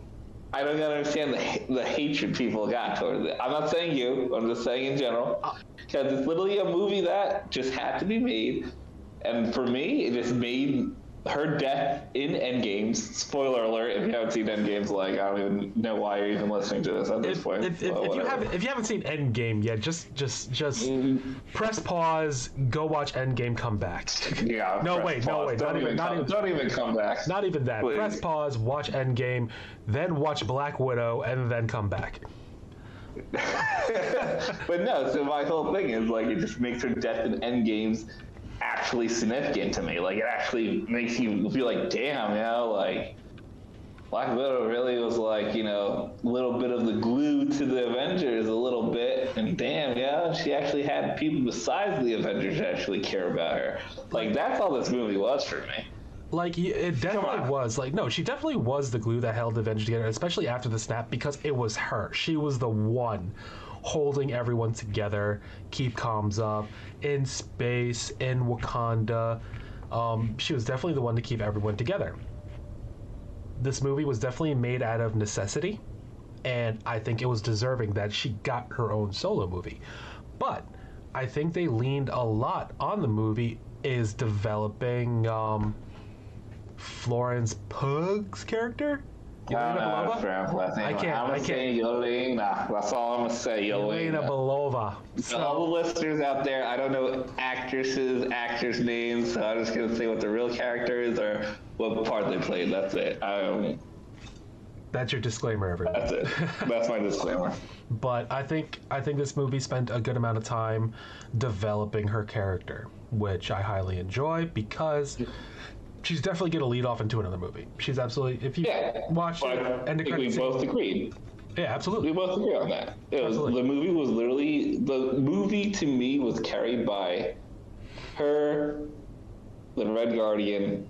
B: I don't understand the, the hatred people got towards it. I'm not saying you. I'm just saying in general, because it's literally a movie that just had to be made, and for me, it just made her death in Endgames. Spoiler alert! If you haven't seen Endgames, like I don't even know why you're even listening to this at this
A: If,
B: point.
A: if, if, if you haven't if you haven't seen Endgame yet, just just just
B: Mm-hmm.
A: press pause, go watch Endgame, come back.
B: yeah,
A: No, wait, no, wait,
B: Don't
A: not even- not
B: come,
A: even-
B: don't even come back.
A: Not even that.
B: Please.
A: Press pause, watch Endgame, then watch Black Widow, and then come back.
B: but no, so my whole thing is like it just makes her death in Endgames actually significant to me. Like it actually makes you feel like, damn, you know, like Black Widow really was like, you know, a little bit of the glue to the Avengers, a little bit, and damn, yeah, she actually had people besides the Avengers actually care about her. Like that's all this movie was for me.
A: Like it definitely was. Like no, she definitely was the glue that held the Avengers together, especially after the snap, because it was her. She was the one holding everyone together, keep comms up in space in Wakanda. Um, she was definitely the one to keep everyone together. This movie was definitely made out of necessity, and I think it was deserving that she got her own solo movie. But I think they leaned a lot on the movie is developing um, Florence Pugh's character.
B: I
A: Yelena
B: how
A: Belova?
B: pronounce last name.
A: I can't-
B: I'm
A: I
B: gonna
A: can't.
B: say Yelena. That's all I'm gonna say.
A: Yelena
B: Yelena.
A: Belova.
B: So all the listeners out there, I don't know actresses, actors' names, so I'm just gonna say what the real character is or what part they played. That's it. Um,
A: That's your disclaimer, everyone.
B: that's it. That's my disclaimer.
A: but I think I think this movie spent a good amount of time developing her character, which I highly enjoy because she's definitely going to lead off into another movie. She's absolutely if you
B: Yeah.
A: watch and
B: we both agreed.
A: yeah, absolutely.
B: We both agree on that. It was,
A: Absolutely.
B: the movie was literally the movie to me was carried by her, the Red Guardian,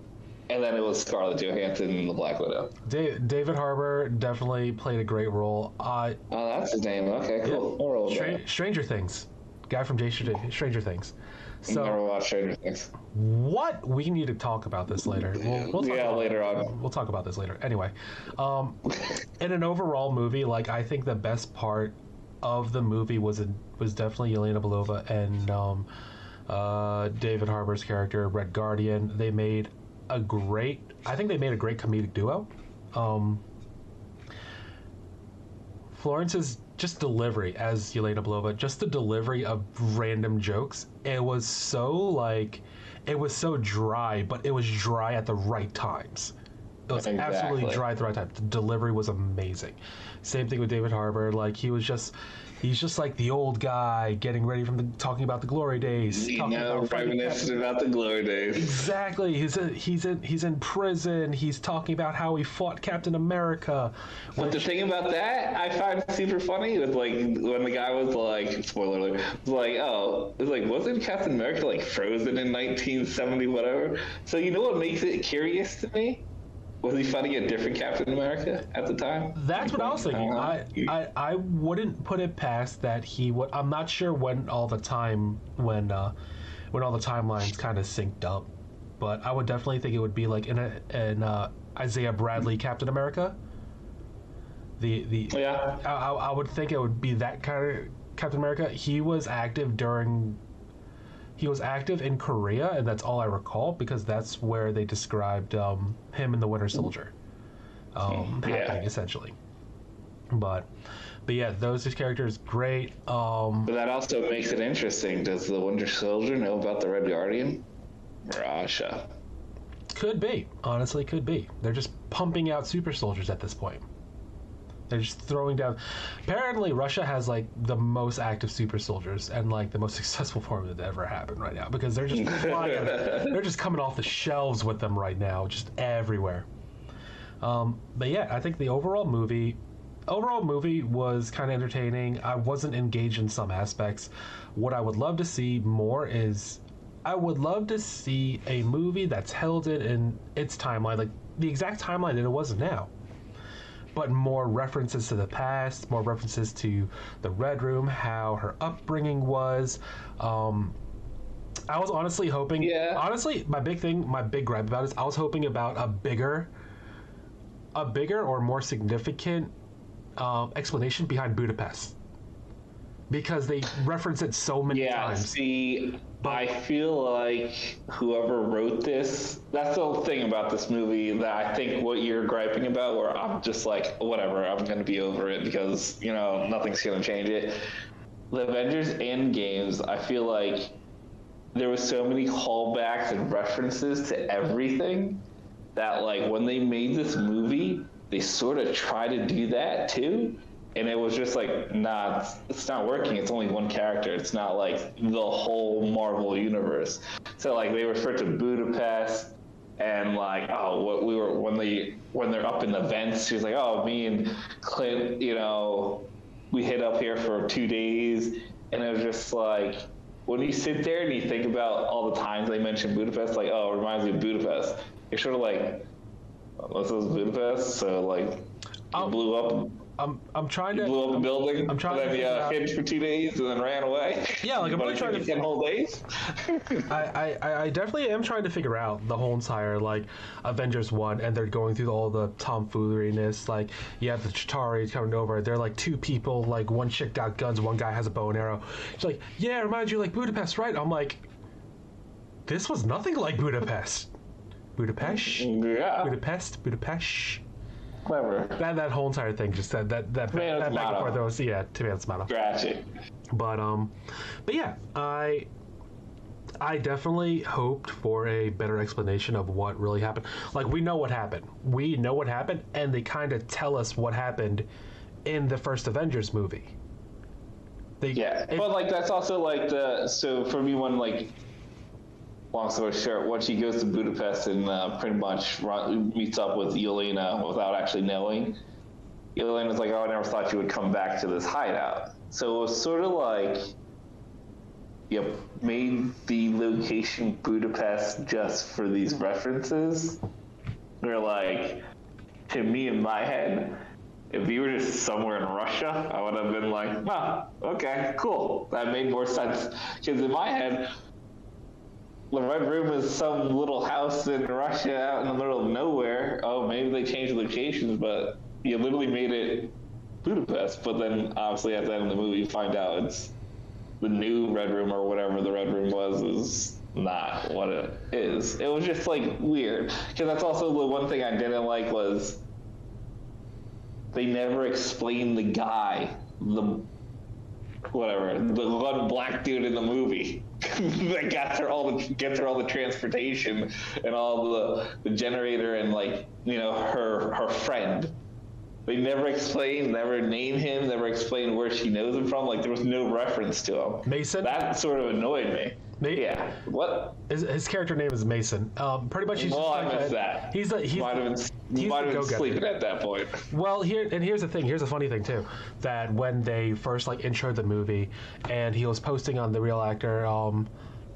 B: and then it was Scarlett Johansson and the Black Widow.
A: Da- David Harbour definitely played a great role. Uh,
B: Oh, that's his name. Okay, cool. I'll
A: Stra- Stranger Things, guy from J- Stranger Things. So
B: Never Stranger Things.
A: what we need to talk about this later. We'll, we'll talk
B: Yeah,
A: about,
B: later on.
A: We'll talk about this later. Anyway, um, in an overall movie, like I think the best part of the movie was a, was definitely Yelena Belova and um, uh, David Harbour's character, Red Guardian. They made a great. I think they made a great comedic duo. Um, Florence's just delivery as Yelena Belova, just the delivery of random jokes. It was so like, it was so dry, but it was dry at the right times. It was absolutely dry at the right time. The delivery was amazing. Same thing with David Harbour. Like he was just, he's just like the old guy getting ready from the talking about the glory days.
B: You know, reminiscent about the glory days.
A: Exactly. He's in, he's in he's in prison. He's talking about how he fought Captain America.
B: But the thing about that, I find super funny was like when the guy was like, spoiler alert, was like, oh, it's like, wasn't Captain America like frozen in 1970, whatever? So you know what makes it curious to me? Was he fighting a different Captain America at the time?
A: That's what I was thinking. I,
B: Uh-huh.
A: I I wouldn't put it past that he would. I'm not sure when all the time when uh, when all the timelines kind of synced up, but I would definitely think it would be like in a in uh, Isaiah Bradley Captain America. The the
B: Yeah.
A: I, I I would think it would be that kind of Captain America. He was active during. He was active in Korea, and that's all I recall because that's where they described um, him and the Winter Soldier um,
B: Yeah.
A: happening essentially. But, but yeah, those two characters great. Um,
B: But that also makes it interesting. Does the Winter Soldier know about the Red Guardian? Rasha.
A: could be honestly, could be. They're just pumping out super soldiers at this point. They're just throwing down. Apparently, Russia has like the most active super soldiers and like the most successful formula that ever happened right now because they're just flying. they're just coming off the shelves with them right now, just everywhere. Um, but yeah, I think the overall movie, overall movie was kind of entertaining. I wasn't engaged in some aspects. What I would love to see more is, I would love to see a movie that's held it in its timeline, like the exact timeline that it was now but more references to the past, more references to the Red Room, how her upbringing was. Um, I was honestly hoping.
B: Yeah.
A: Honestly, my big thing, my big gripe about it is I was hoping about a bigger, a bigger or more significant um, explanation behind Budapest. Because they reference it so many
B: Yeah,
A: times.
B: see, but, I feel like whoever wrote this, that's the whole thing about this movie that I think what you're griping about, where I'm just like, whatever, I'm going to be over it because, you know, nothing's going to change it. The Avengers End games, I feel like there was so many callbacks and references to everything that, like, when they made this movie, they sort of try to do that too and it was just like nah it's, it's, not working. It's only one character. It's not like the whole marvel universe. So like they refer to budapest and like oh what we were when they when they're up in the vents she's like oh me and clint you know we hit up here for two days. And it was just like when you sit there and you think about all the times they mention budapest like oh it reminds me of budapest. You're sort of like this is budapest so like
A: Oh.
B: it blew up
A: I'm I'm trying to.
B: blew up a building.
A: I'm trying
B: and
A: to
B: then uh, hid for two days and then ran away.
A: Yeah, like, I'm really trying to-
B: ten whole days.
A: I, I, I definitely am trying to figure out the whole entire like Avengers one, and they're going through all the tomfooleriness. Like you have the Chitauri coming over. They're like two people. Like one chick got guns, one guy has a bow and arrow. She's like, "Yeah, it reminds you like Budapest, right?" I'm like, "This was nothing like Budapest." Budapest,
B: yeah,
A: Budapest, Budapest.
B: Clever.
A: That that whole entire thing just that that that,
B: Tomato,
A: that back and forth. Was yeah, tomato tomato.
B: Scratch it.
A: But um, but yeah, I I definitely hoped for a better explanation of what really happened. Like we know what happened. We know what happened, and they kind of tell us what happened in the first Avengers movie. They,
B: Yeah,
A: it-
B: but like that's also like the so for me when like long story short, when she goes to Budapest and uh, pretty much run, meets up with Yelena without actually knowing, Yelena's like, "Oh, I never thought you would come back to this hideout." So it was sort of like you made the location Budapest just for these references. They're like, to me in my head, if you were just somewhere in Russia, I would have been like, oh, okay, cool. That made more sense. Because in my head, the Red Room is some little house in Russia out in the middle of nowhere. Oh, maybe they changed locations, but you literally made it Budapest. But then, obviously, at the end of the movie, you find out it's the new Red Room or whatever the Red Room was is not what it is. It was just like weird because that's also the one thing I didn't like was they never explained the guy, the whatever, the one black dude in the movie that got her all the gets her all the transportation and all the the generator and like you know her her friend. They never explain, never name him, never explain where she knows him from. Like there was no reference to him.
A: Mason.
B: That sort of annoyed me. Yeah. What?
A: his, his character name is Mason. Um, pretty much he's
B: Well,
A: just
B: I
A: like
B: missed that.
A: He's a, he's
B: might have been,
A: he's
B: might have been sleeping at that point.
A: Well, here and here's the thing. Here's a funny thing too, that when they first like introed the movie, and he was posting on the real actor, um,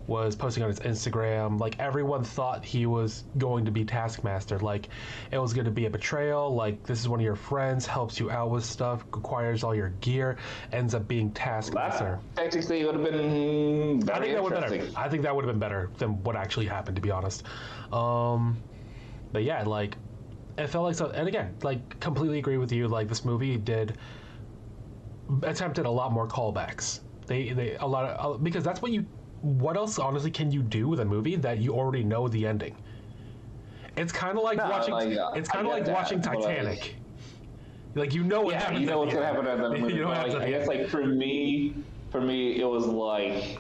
A: was posting on his Instagram. Like everyone thought he was going to be Taskmaster. Like it was going to be a betrayal. Like this is one of your friends, helps you out with stuff, acquires all your gear, ends up being Taskmaster.
B: That technically would have been very
A: I think that would have been better. I think that would have been better than what actually happened, to be honest. Um, but yeah, like it felt like so. And again, like completely agree with you. Like this movie did attempted a lot more callbacks. They they a lot of uh, because that's what you. What else honestly can you do with a movie that you already know the ending? It's kind of like
B: No,
A: watching.
B: like, uh,
A: it's kind of like
B: that, like-
A: Titanic. Like you know what
B: yeah,
A: happens.
B: you know what's gonna happen at the movie.
A: you know what
B: but,
A: happens
B: like, I guess like for me, for me, it was like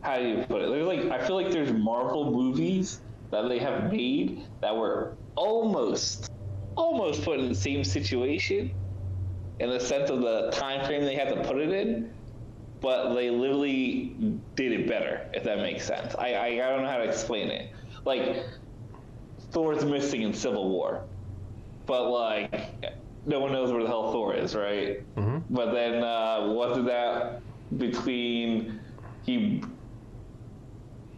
B: how do you put it? There's like I feel like there's Marvel movies that they have made that were almost almost put in the same situation in the sense of the time frame they had to put it in, but they literally did it better. If that makes sense, I I, I don't know how to explain it. Like Thor's missing in Civil War, but like no one knows where the hell Thor is, right?
A: Mhm.
B: But then uh, wasn't that between he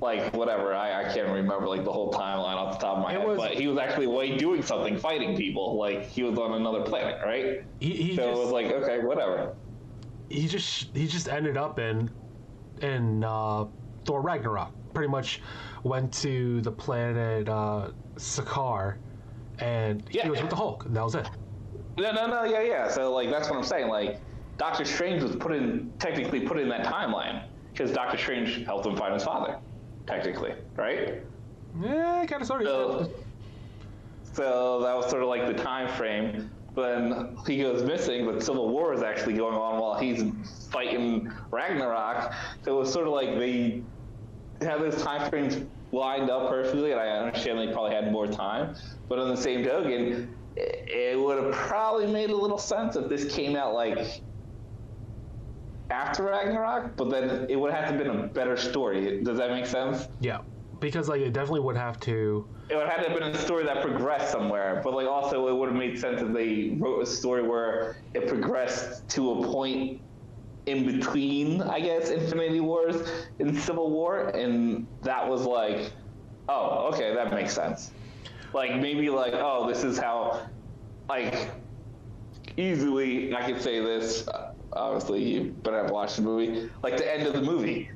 B: like whatever I, I can't remember like the whole timeline off the top of my
A: It
B: head,
A: was-
B: but he was actually away doing something, fighting people. Like he was on another planet, right?
A: He, he
B: so
A: just,
B: it was like okay, whatever.
A: He just he just ended up in in uh, Thor Ragnarok. Pretty much went to the planet uh, Sakaar, and he
B: Yeah.
A: was with the Hulk. And that was it.
B: No, no, no, yeah, yeah. So like that's what I'm saying. Like Doctor Strange was put in technically put in that timeline because Doctor Strange helped him find his father, technically, right?
A: Yeah, kind of sort of.
B: So, so that was sort of like the time frame. Then um, he goes missing, but Civil War is actually going on while he's fighting Ragnarok. So it was sort of like they have those time frames lined up perfectly, and I understand they probably had more time. But on the same token, it, would have probably made a little sense if this came out like after Ragnarok, but then it would have to been a better story. Does that make sense?
A: yeah, because like it definitely would have to.
B: It would have to have been a story that progressed somewhere, but like also it would have made sense if they wrote a story where it progressed to a point in between, I guess, Infinity Wars and Civil War, and that was like, oh, okay, that makes sense. Like maybe like, oh, this is how, like, easily I could say this. uh, Obviously, you better have watched the movie. Like the end of the movie,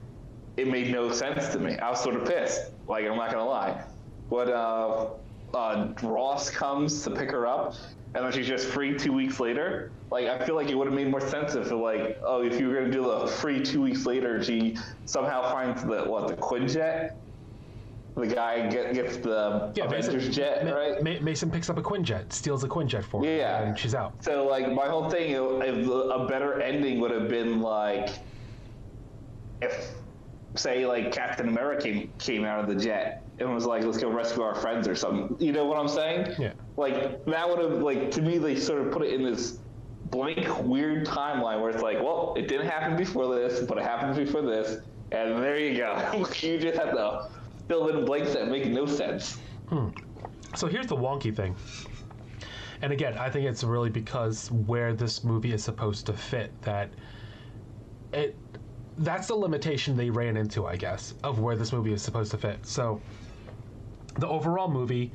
B: it made no sense to me. I was sort of pissed. Like I'm not gonna lie. But uh, uh, Ross comes to pick her up, and then she's just free two weeks later. Like I feel like it would have made more sense if, like, oh, if you were gonna do the free two weeks later, she somehow finds the what the Quinjet. The guy get, gets the Avengers
A: Mason,
B: jet,
A: Ma-
B: right?
A: Ma- Mason picks up a Quinjet, steals a Quinjet for her,
B: Yeah.
A: and she's out.
B: So like my whole thing, if a better ending would have been like, if say like Captain America came, out of the jet and was like, let's go rescue our friends or something. You know what I'm saying?
A: Yeah.
B: Like that would have like to me they sort of put it in this blank weird timeline where it's like, well, it didn't happen before this, but it happened before this, and there you go. you just have to fill in blanks that make no sense. Hmm.
A: So here's the wonky thing. And again, I think it's really because where this movie is supposed to fit that it that's the limitation they ran into, I guess, of where this movie is supposed to fit. So the overall movie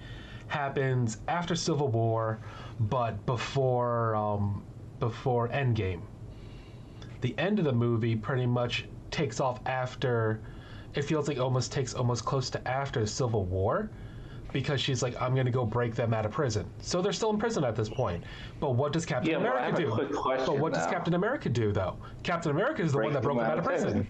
A: happens after Civil War, but before um, before Endgame. The end of the movie pretty much takes off after. It feels like almost takes almost close to after Civil War, because she's like, I'm gonna go break them out of prison. So they're still in prison at this point. But what does Captain
B: Yeah,
A: America
B: have a
A: do?
B: quick question
A: but what does. Captain America do though? Captain America is the
B: Break
A: one that broke
B: them
A: out of prison.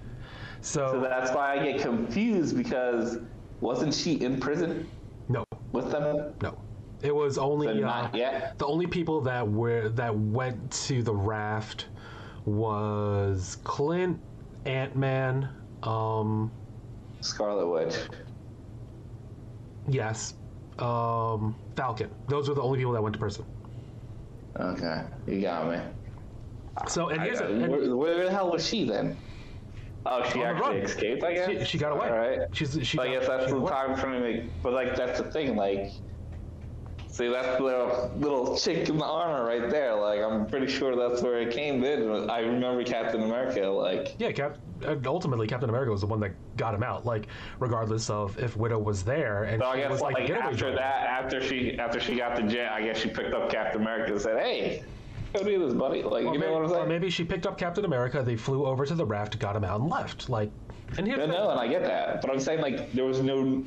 B: So
A: So,
B: that's why I get confused because wasn't she in prison
A: no,
B: with them?
A: no. It was only
B: Then
A: uh,
B: yet.
A: the only people that were that went to the raft was Clint, Ant Man, um,
B: Scarlet Witch.
A: Yes, um, Falcon. Those were the only people that went to prison.
B: Okay, you got me.
A: So and here's a,
B: I-
A: and
B: where, where the hell was she then? Oh, she actually
A: run.
B: escaped. I guess
A: she, she got away.
B: All right.
A: She's she.
B: But I guess that's the
A: away.
B: time for me to. But like that's the thing. Like, see, that's the little, little chink in the armor right there. Like, I'm pretty sure that's where it came in. I remember Captain America. Like,
A: Yeah, Cap. uh, Ultimately, Captain America was the one that got him out. Like, regardless of if Widow was there, and
B: so I guess
A: was
B: like,
A: like,
B: after
A: driver.
B: that, after she after she got the jet, I guess she picked up Captain America and said, "Hey, go do this, buddy." Like,
A: Or
B: you know
A: maybe,
B: what I'm
A: or
B: saying?
A: maybe she picked up Captain America. They flew over to the raft, got him out, and left. Like, and here's
B: No, no, and I get that, but I'm saying like there was no.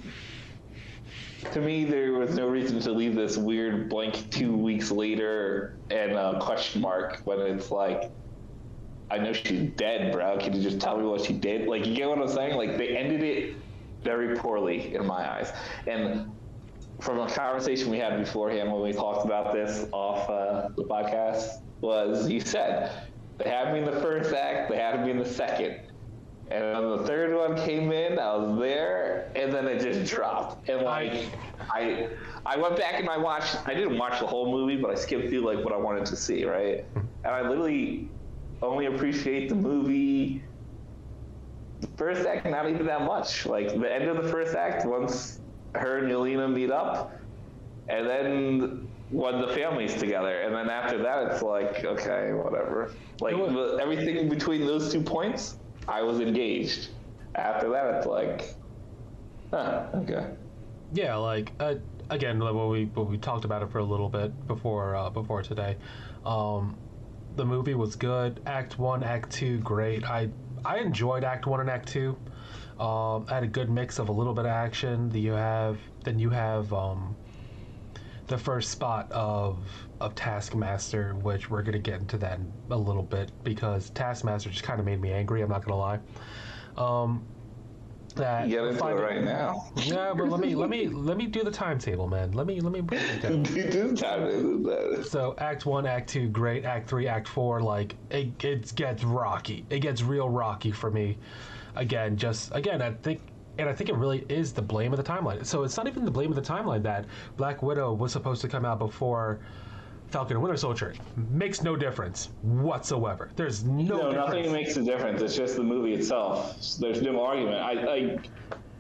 B: To me, there was no reason to leave this weird blank two weeks later and a question mark when it's like, I know she's dead, bro. Can you just tell me what she did? Like, you get what I'm saying? Like, they ended it very poorly in my eyes, and from a conversation we had beforehand when we talked about this off uh, the podcast was you said they had me in the first act, they had me in the second. And then the third one came in, I was there, and then it just dropped. And like I I went back and I watched I didn't watch the whole movie, but I skipped through like what I wanted to see, right? And I literally only appreciate the movie the first act not even that much. Like the end of the first act, once her and Yelena meet up, and then when the family's together, and then after that, it's like okay, whatever. Like the, everything between those two points, I was engaged. After that, it's like, huh, okay.
A: yeah, like uh, again, like what we what we talked about it for a little bit before uh, before today. Um, the movie was good. Act one, Act two, great. I I enjoyed Act one and Act two. Um, had a good mix of a little bit of action. That you have then you have um, the first spot of of Taskmaster, which we're gonna get into that in a little bit because Taskmaster just kind of made me angry. I'm not gonna lie. Um, that
B: Get into right now.
A: Yeah, but let me let me let me do the timetable, man. Let me let me break it down.
B: time,
A: So Act One, Act Two, great. Act Three, Act Four, like it, it gets rocky. It gets real rocky for me. Again, just again, I think, and I think it really is the blame of the timeline. So it's not even the blame of the timeline that Black Widow was supposed to come out before Falcon and Winter Soldier. Makes no difference whatsoever. There's no,
B: No,
A: difference.
B: nothing makes a difference. It's just the movie itself. There's no argument. I, I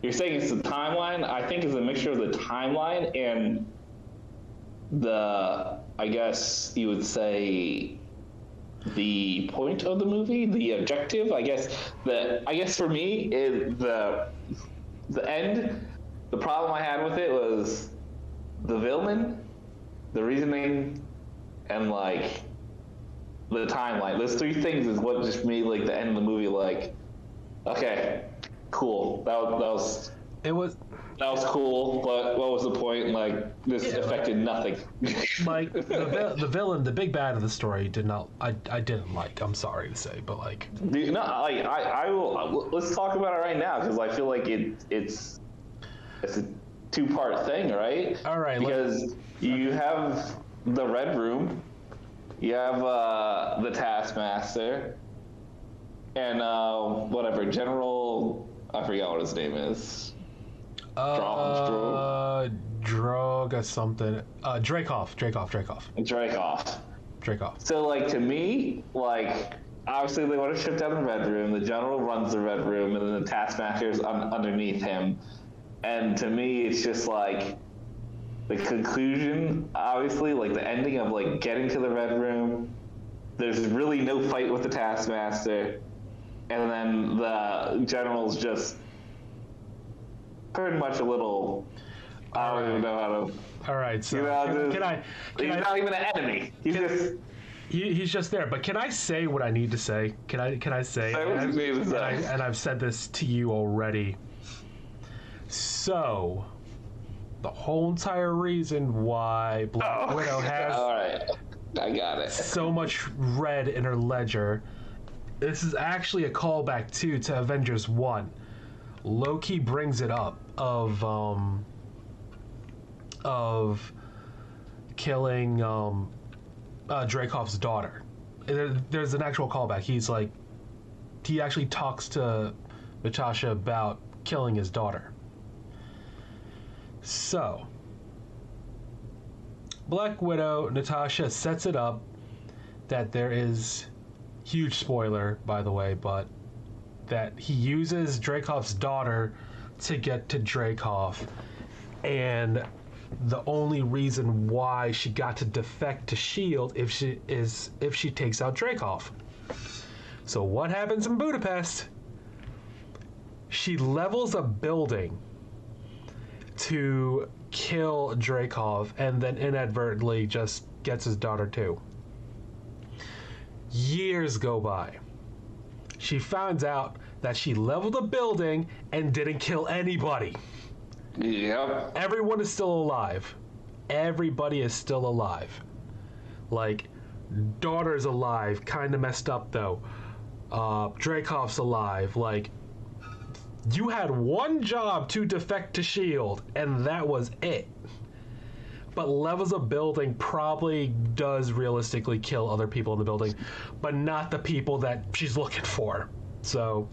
B: you're saying it's the timeline. I think it's a mixture of the timeline and the, I guess you would say, the point of the movie, the objective. I guess the, I guess for me is the, the end. The problem I had with it was the villain, the reasoning, and like the timeline. Those three things is what just made like the end of the movie like, okay, cool. That was that was
A: it was
B: that was cool, but what was the point? Like this
A: Yeah.
B: affected nothing.
A: like the, vil- the villain, the big bad of the story did not. I I didn't like. I'm sorry to say, but like
B: Dude, no, I, I, I will. Let's talk about it right now because I feel like it, it's, it's a two-part thing, right?
A: All right,
B: Because you have the red room, you have uh, the taskmaster, and uh, whatever General. I forgot what his name is.
A: Uh, drug or something. Uh, Dreykov, Dreykov,
B: Dreykov.
A: Dreykov.
B: So, like, to me, like, obviously they want to ship down the red room. The general runs the red room, and then the taskmaster's un- underneath him. And to me, it's just like the conclusion, obviously, like the ending of like getting to the red room. There's really no fight with the taskmaster, and then the general's just pretty much a little. I don't even know how to.
A: All right, so
B: You know,
A: can,
B: just-
A: can I? Can
B: He's
A: I
B: not even an enemy. He's just.
A: he, he's just there, but can I say what I need to say? Can I? Can I say?
B: Say
A: and,
B: need
A: and. I, and I've said this to you already. So, the whole entire reason why Black
B: Oh,
A: Widow has
B: All right, I got it.
A: so much red in her ledger. This is actually a callback too to Avengers One. Loki brings it up of um of killing um uh, daughter. There, there's an actual callback. He's like he actually talks to Natasha about killing his daughter. So Black Widow, Natasha sets it up that there is huge spoiler, by the way, but that he uses Dreykov's daughter to get to Dreykov, and the only reason why she got to defect to Shield if she is if she takes out Dreykov. So what happens in Budapest? She levels a building to kill Dreykov and then inadvertently just gets his daughter too. Years go by. She finds out that she leveled a building and didn't kill anybody.
B: Yep.
A: Everyone is still alive. Everybody is still alive. Like, daughter's alive, kind of messed up though. Uh, Dreykov's alive. Like, you had one job to defect to Shield, and that was it. But levels of building probably does realistically kill other people in the building, but not the people that she's looking for. So,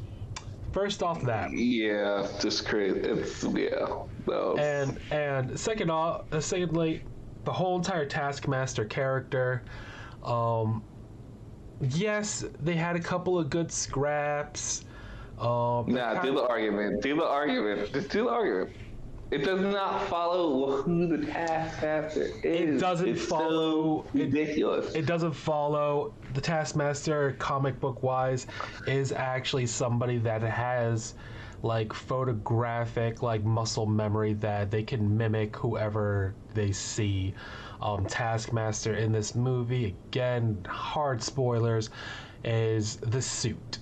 A: first off, that.
B: Yeah, just crazy. It's yeah. No.
A: And and second off, uh, secondly, the whole entire Taskmaster character. Um, yes, they had a couple of good scraps. Um,
B: nah, do the argument. Do the argument. Just do the argument. It does not follow who the taskmaster is.
A: It doesn't
B: It's
A: follow-
B: So ridiculous.
A: it doesn't follow the Taskmaster comic book wise is actually somebody that has like photographic like muscle memory that they can mimic whoever they see. Um, Taskmaster in this movie again, hard spoilers, is the suit.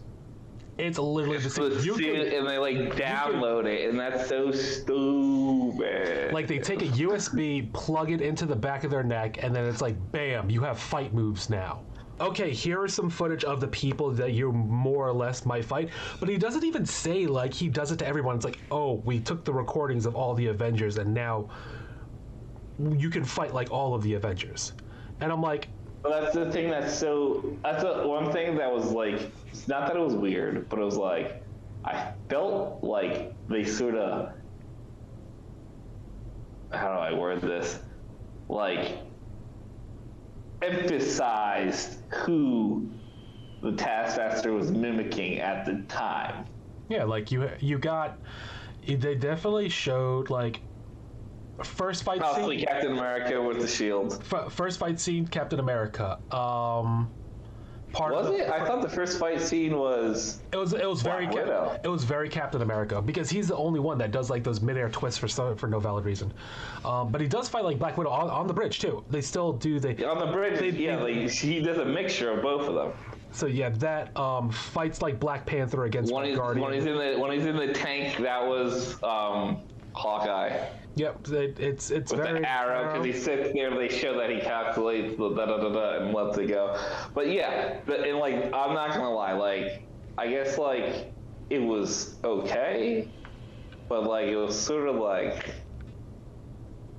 A: It's literally the
B: So
A: suit. You
B: see,
A: can-
B: and they like download it, and that's so stupid.
A: Like they take a USB, plug it into the back of their neck, and then it's like, bam, you have fight moves now. Okay, here is some footage of the people that you more or less might fight, but he doesn't even say like he does it to everyone. It's like, oh, we took the recordings of all the Avengers, and now you can fight like all of the Avengers. And I'm like,
B: Well, that's the thing that's so. That's the one thing that was like. It's not that it was weird, but it was like. I felt like they sort of. How do I word this? Like. Emphasized who the Taskmaster was mimicking at the time.
A: Yeah, like you you got they definitely showed like first fight
B: Probably
A: scene
B: Captain America with the shield.
A: f- first fight scene Captain America. Um part
B: Was
A: of the,
B: it? I thought the first fight scene was.
A: it was it was very
B: Black
A: Cap-
B: Widow.
A: it was very Captain America because he's the only one that does like those midair twists for some, for no valid reason. Um, but he does fight like Black Widow on, on the bridge too. They still do the
B: On the bridge,
A: They-
B: yeah,
A: they-
B: like he does a mixture of both of them.
A: so yeah that um, fights like Black Panther against
B: When he's,
A: Guardian.
B: when he's in the when he's in the tank, that was um, Hawkeye
A: Yep, it, it's it's
B: with
A: very
B: the arrow because he sits there. They show that he calculates the da da da da and lets it go. But yeah, but and like I'm not gonna lie, like I guess like it was okay, but like it was sort of like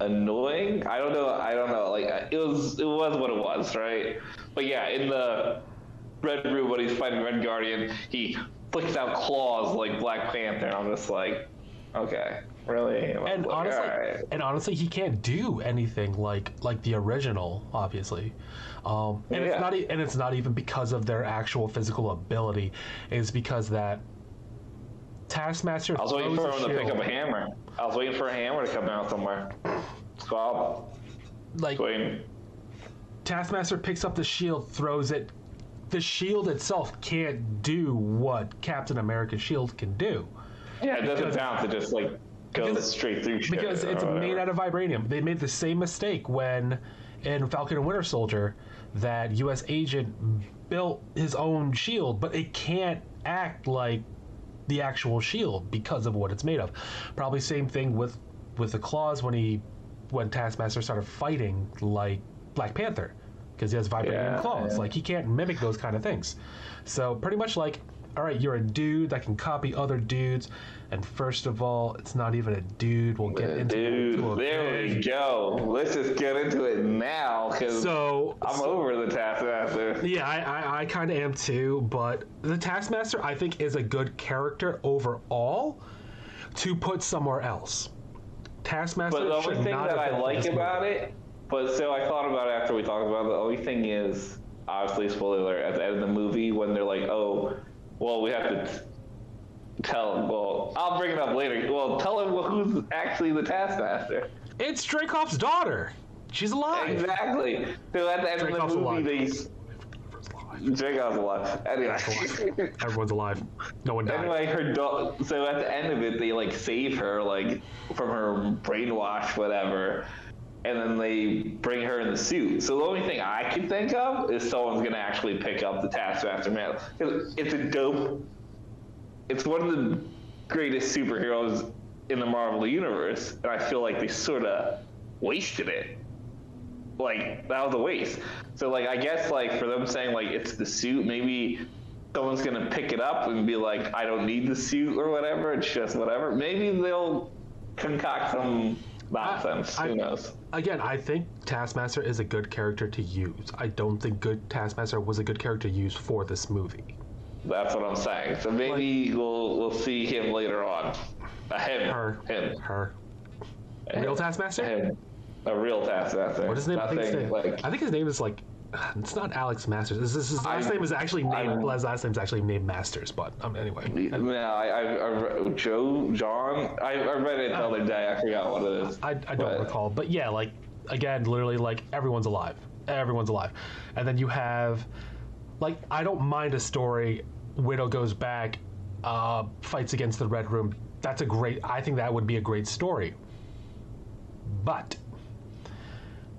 B: annoying. I don't know. I don't know. Like it was it was what it was, right? But yeah, in the Red Room when he's fighting Red Guardian, he flicks out claws like Black Panther. And I'm just like, okay, really?
A: And
B: like,
A: honestly, and honestly, he can't do anything like like the original, obviously. Um, and
B: Yeah.
A: it's not, and it's not even because of their actual physical ability. It's because that Taskmaster.
B: I was waiting for him to pick up a hammer. I was waiting for a hammer to come out somewhere. Squab.
A: Like
B: Waiting.
A: Taskmaster picks up the shield, throws it. The shield itself can't do what Captain America's shield can do.
B: Yeah, it doesn't bounce. It just like goes
A: because-
B: straight through
A: because it's made out of vibranium. They made the same mistake when in Falcon and Winter Soldier that U.S. agent built his own shield, but it can't act like the actual shield because of what it's made of. Probably same thing with with the claws when he when Taskmaster started fighting like Black Panther because he has vibranium
B: Yeah,
A: claws.
B: yeah.
A: Like he can't mimic those kind of things. So pretty much like, all right, you're a dude that can copy other dudes, and first of all, it's not even a dude. We'll get into,
B: Dude,
A: a
B: there we go. Let's just get into it now, because
A: So
B: I'm over the Taskmaster.
A: Yeah, I, I, I kind of am too, but the Taskmaster, I think, is a good character overall to put somewhere else. Taskmaster
B: But the only thing that I like about
A: movie.
B: it, but so I thought about it after we talked about it. The only thing is, obviously, spoiler alert, at the end of the movie when they're like, "Oh, well, we have to tell." Him well, I'll bring it up later. Well, tell him who's actually the Taskmaster.
A: It's Dreykov's daughter. She's alive.
B: Exactly. So at the end of the
A: alive.
B: movie, they Dreykov's alive. Anyway.
A: Everyone's alive. No one died.
B: Anyway, her dog. So at the end of it, they like save her like from her brainwash, whatever, and then they bring her in the suit. So the only thing I can think of is someone's gonna actually pick up the Taskmaster mantle. It's a dope. It's one of the greatest superheroes in the Marvel universe, and I feel like they sort of wasted it. Like that was a waste. So like I guess like for them saying like it's the suit, maybe someone's gonna pick it up and be like, I don't need the suit or whatever. It's just whatever. Maybe they'll concoct some nonsense.
A: I-
B: Who knows?
A: Again, I think Taskmaster is a good character to use. I don't think good Taskmaster was a good character to use for this movie.
B: That's what I'm saying. So maybe we'll we'll see him later on. Uh, him.
A: Her.
B: Him.
A: Her. Real Taskmaster?
B: Him. A real Taskmaster.
A: What is his name? I think, his name
B: like
A: I think his name is like. It's not Alex Masters. His, last
B: I-
A: name is actually named.
B: I-
A: His last name is actually named Masters. But um, anyway,
B: No, I, I, I Joe, John. I, I read it the other day. I forgot what it is.
A: I, I don't
B: But-
A: recall. But yeah, like again, literally, like everyone's alive. Everyone's alive, and then you have, like, I don't mind a story. Widow goes back, uh, fights against the Red Room. That's a great. I think that would be a great story. But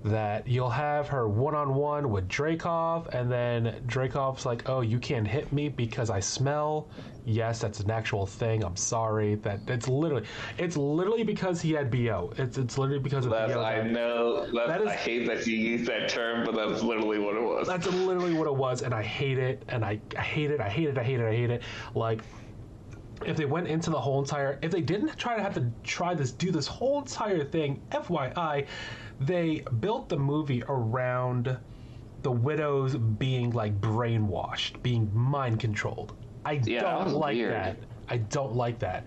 A: that you'll have her one on one with Dreykov, and then Dreykov's like, "Oh, you can't hit me because I smell." Yes, that's an actual thing. I'm sorry. That it's literally, it's literally because he had bo. It's it's literally because of
B: That's,
A: bo.
B: I know.
A: That is-
B: I hate that you use that term, but that's literally what it was.
A: That's literally what it was, and I hate it, and I, I hate it, I hate it, I hate it, I hate it. Like, if they went into the whole entire, if they didn't try to have to try this, do this whole entire thing, FYI, they built the movie around the widows being like brainwashed, being mind controlled. I
B: Yeah,
A: don't
B: was
A: like
B: weird.
A: that. I don't like that.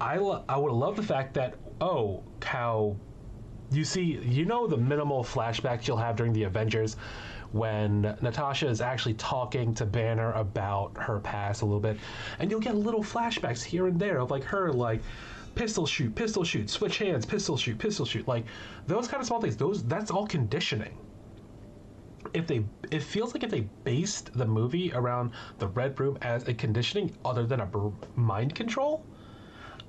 A: I, lo- I would love the fact that, oh, how you see, you know, the minimal flashbacks you'll have during the Avengers when Natasha is actually talking to Banner about her past a little bit, and you'll get little flashbacks here and there of like her like pistol shoot, pistol shoot, switch hands, pistol shoot, pistol shoot, like those kind of small things. Those that's all conditioning. If they, it feels like if they based the movie around the Red Room as a conditioning other than a mind control,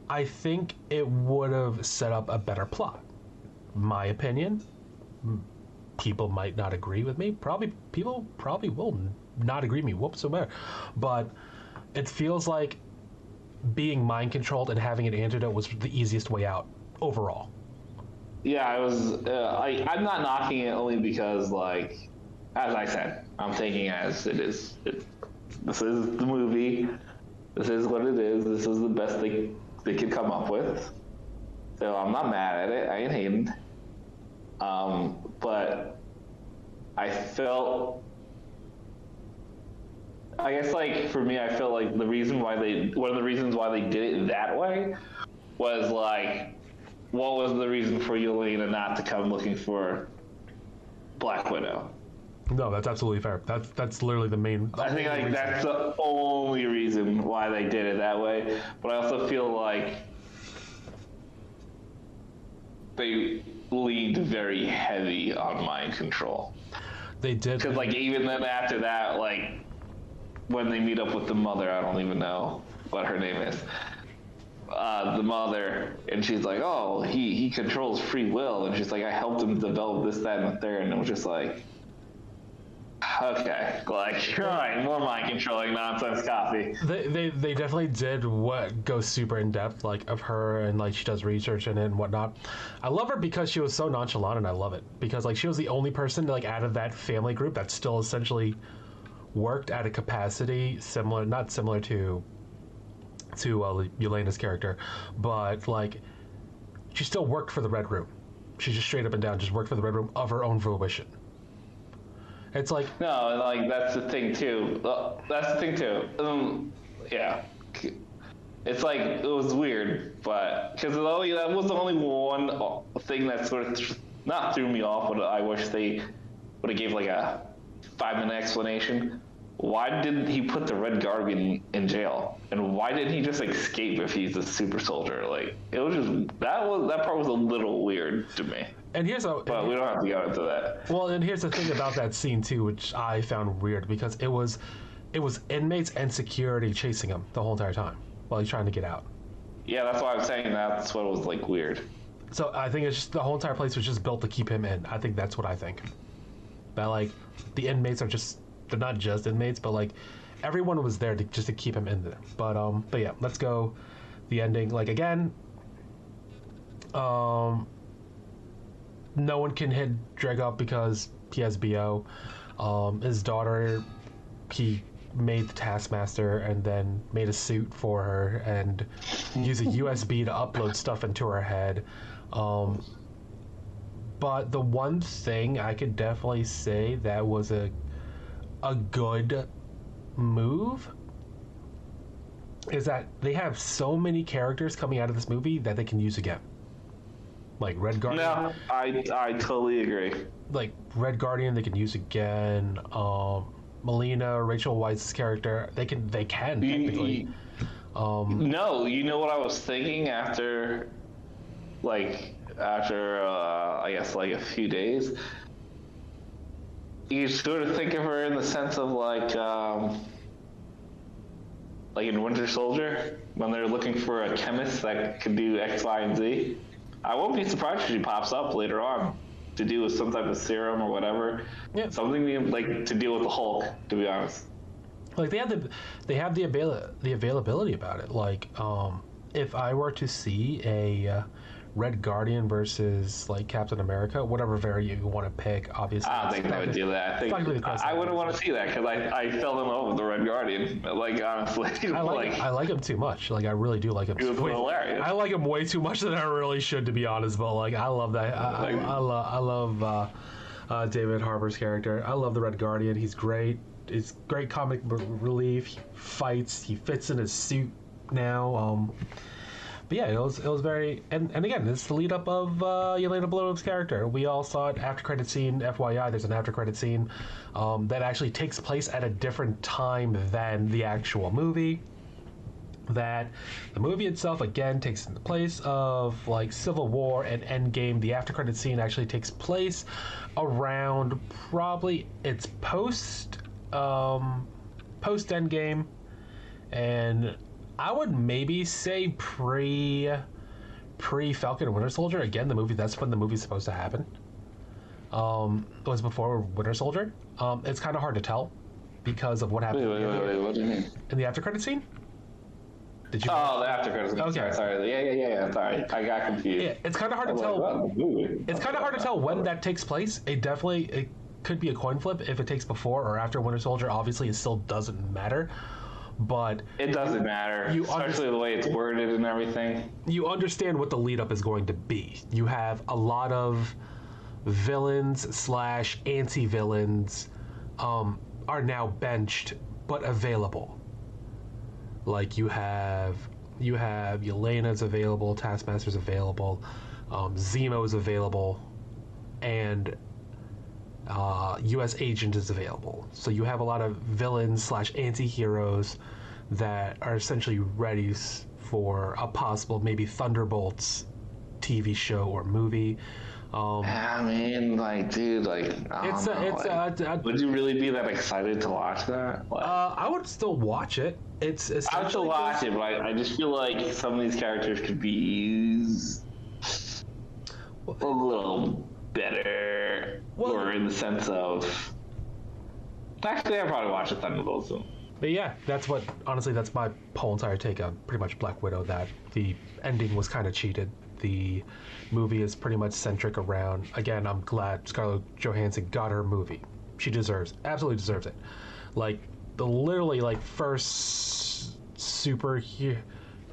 A: I think it would have set up a better plot my opinion. People might not agree with me. Probably people probably will not agree with me whatsoever. But it feels like being mind controlled and having an antidote was the easiest way out overall.
B: Yeah, I was. Uh, I, I'm not knocking it only because, like, as I said, I'm taking as it is. It, this is the movie. This is what it is. This is the best they they could come up with. So I'm not mad at it. I ain't hating. Um, but I felt. I guess, like for me, I felt like the reason why they one of the reasons why they did it that way was like what was the reason for Yelena not to come looking for Black Widow?
A: No, that's absolutely fair. That's that's literally the main. the
B: I think like that's the only reason why they did it that way. But I also feel like they leaned very heavy on mind control.
A: they did.
B: Because like even then after that, like when they meet up with the mother, I don't even know what her name is. Uh, the mother, and she's like, "Oh, he he controls free will," and she's like, "I helped him develop this, that, and the third. and it was just like, okay, like, all right, more mind controlling nonsense, coffee.
A: They, they they definitely did what goes super in depth like of her and like she does research it and whatnot. I love her because she was so nonchalant and I love it because like she was the only person like out of that family group that still essentially worked at a capacity similar not similar to to uh, Yelena's character, but like she still worked for the Red Room. She just straight up and down just worked for the Red Room of her own fruition. It's like
B: No, like that's the thing too. That's the thing too. Um, yeah, it's like it was weird, but because that was the only one thing that sort of th- not threw me off, but I wish they would have gave like a five minute explanation. Why did he put the Red Guardian in jail, and why didn't he just escape if he's a super soldier? Like it was just that was that part was a little weird to me.
A: and here's a
B: But we don't have to go into that.
A: Well, and here's the thing about that scene too, which I found weird because it was, it was inmates and security chasing him the whole entire time while he's trying to get out.
B: Yeah, that's why I'm saying that's what was like weird.
A: So I think it's just the whole entire place was just built to keep him in. I think that's what I think. That like the inmates are just they're not just inmates, but like everyone was there to just to keep him in there. But um, but yeah, let's go. The ending, like again, um, no one can hit Dreykov because he has bo. Um, his daughter, he made the Taskmaster and then made a suit for her and used a USB to upload stuff into her head. Um, but the one thing I could definitely say that was a a good move is that they have so many characters coming out of this movie that they can use again. Like Red Guardian,
B: No, I I totally agree.
A: like Red Guardian, they can use again. Um, Melina, Rachel Weisz's character, they can they can technically. Um,
B: No, you know what I was thinking after, like after uh, I guess like a few days. You sort of think of her in the sense of like, um, like in Winter Soldier when they're looking for a chemist that could do X, Y, and Z. I won't be surprised if she pops up later on. to do with some type of serum or whatever.
A: Yeah.
B: Something like to deal with the Hulk. To be honest.
A: like they have the they have the avail the availability about it. Like um, if I were to see a uh, Red Guardian versus like Captain America, whatever variant you want to pick, obviously.
B: I don't think they would do that. I think I, I wouldn't want to see that because I, I fell in love with the Red Guardian. Like honestly,
A: I like I like him too much. Like I really do like him.
B: He was
A: way-
B: hilarious.
A: I like him way too much than I really should, to be honest. But like I love that. I, I,
B: Like-
A: I love I love uh, uh, David Harbour's character. I love the Red Guardian. He's great. It's great comic relief. He fights. He fits in his suit now. Um, but yeah, it was it was very and, and again, it's the lead up of uh, Yelena Belova's character. We all saw it after credit scene. FYI, there's an after credit scene um, that actually takes place at a different time than the actual movie. That the movie itself again takes in the place of like Civil War and Endgame. The after credit scene actually takes place around probably it's post um, post Endgame and I would maybe say pre pre Falcon and Winter Soldier. Again, the movie that's when the movie's supposed to happen. Um, it was before Winter Soldier. Um, it's kind of hard to tell because of what happened
B: Wait, wait, wait, wait. What do you mean?
A: in the after credit scene. Did you?
B: Oh, the after credits.
A: Okay.
B: Sorry, sorry. Yeah, yeah, yeah, yeah. Sorry, I got confused.
A: yeah, it's kind of hard to
B: like,
A: tell. It's kind of hard to tell when that takes place. It definitely it could be a coin flip if it takes before or after Winter Soldier. Obviously, it still doesn't matter. But
B: It doesn't matter,
A: You
B: especially the way it's worded and everything.
A: you understand what the lead up is going to be. You have a lot of villains slash anti villains um, are now benched but available. Like you have you have Yelena's available, Taskmaster's available, um, Zemo's available, and uh, U.S. Agent is available. So you have a lot of villains slash anti-heroes that are essentially ready for a possible maybe Thunderbolts TV show or movie. Um,
B: I mean, like, dude, like,
A: it's a, it's
B: like,
A: a, a-
B: would you really be that excited to watch that? Like,
A: uh, I would still watch it. It's
B: I would still watch it, but I, I just feel like some of these characters could be used a little better,
A: Well-
B: or in the sense of. Actually, I'd probably watch the Thunderbolts. soon.
A: But yeah, that's what honestly that's my whole entire take on pretty much Black Widow. That the ending was kind of cheated. The movie is pretty much centric around. Again, I'm glad Scarlett Johansson got her movie. She deserves, absolutely deserves it. Like the literally like first super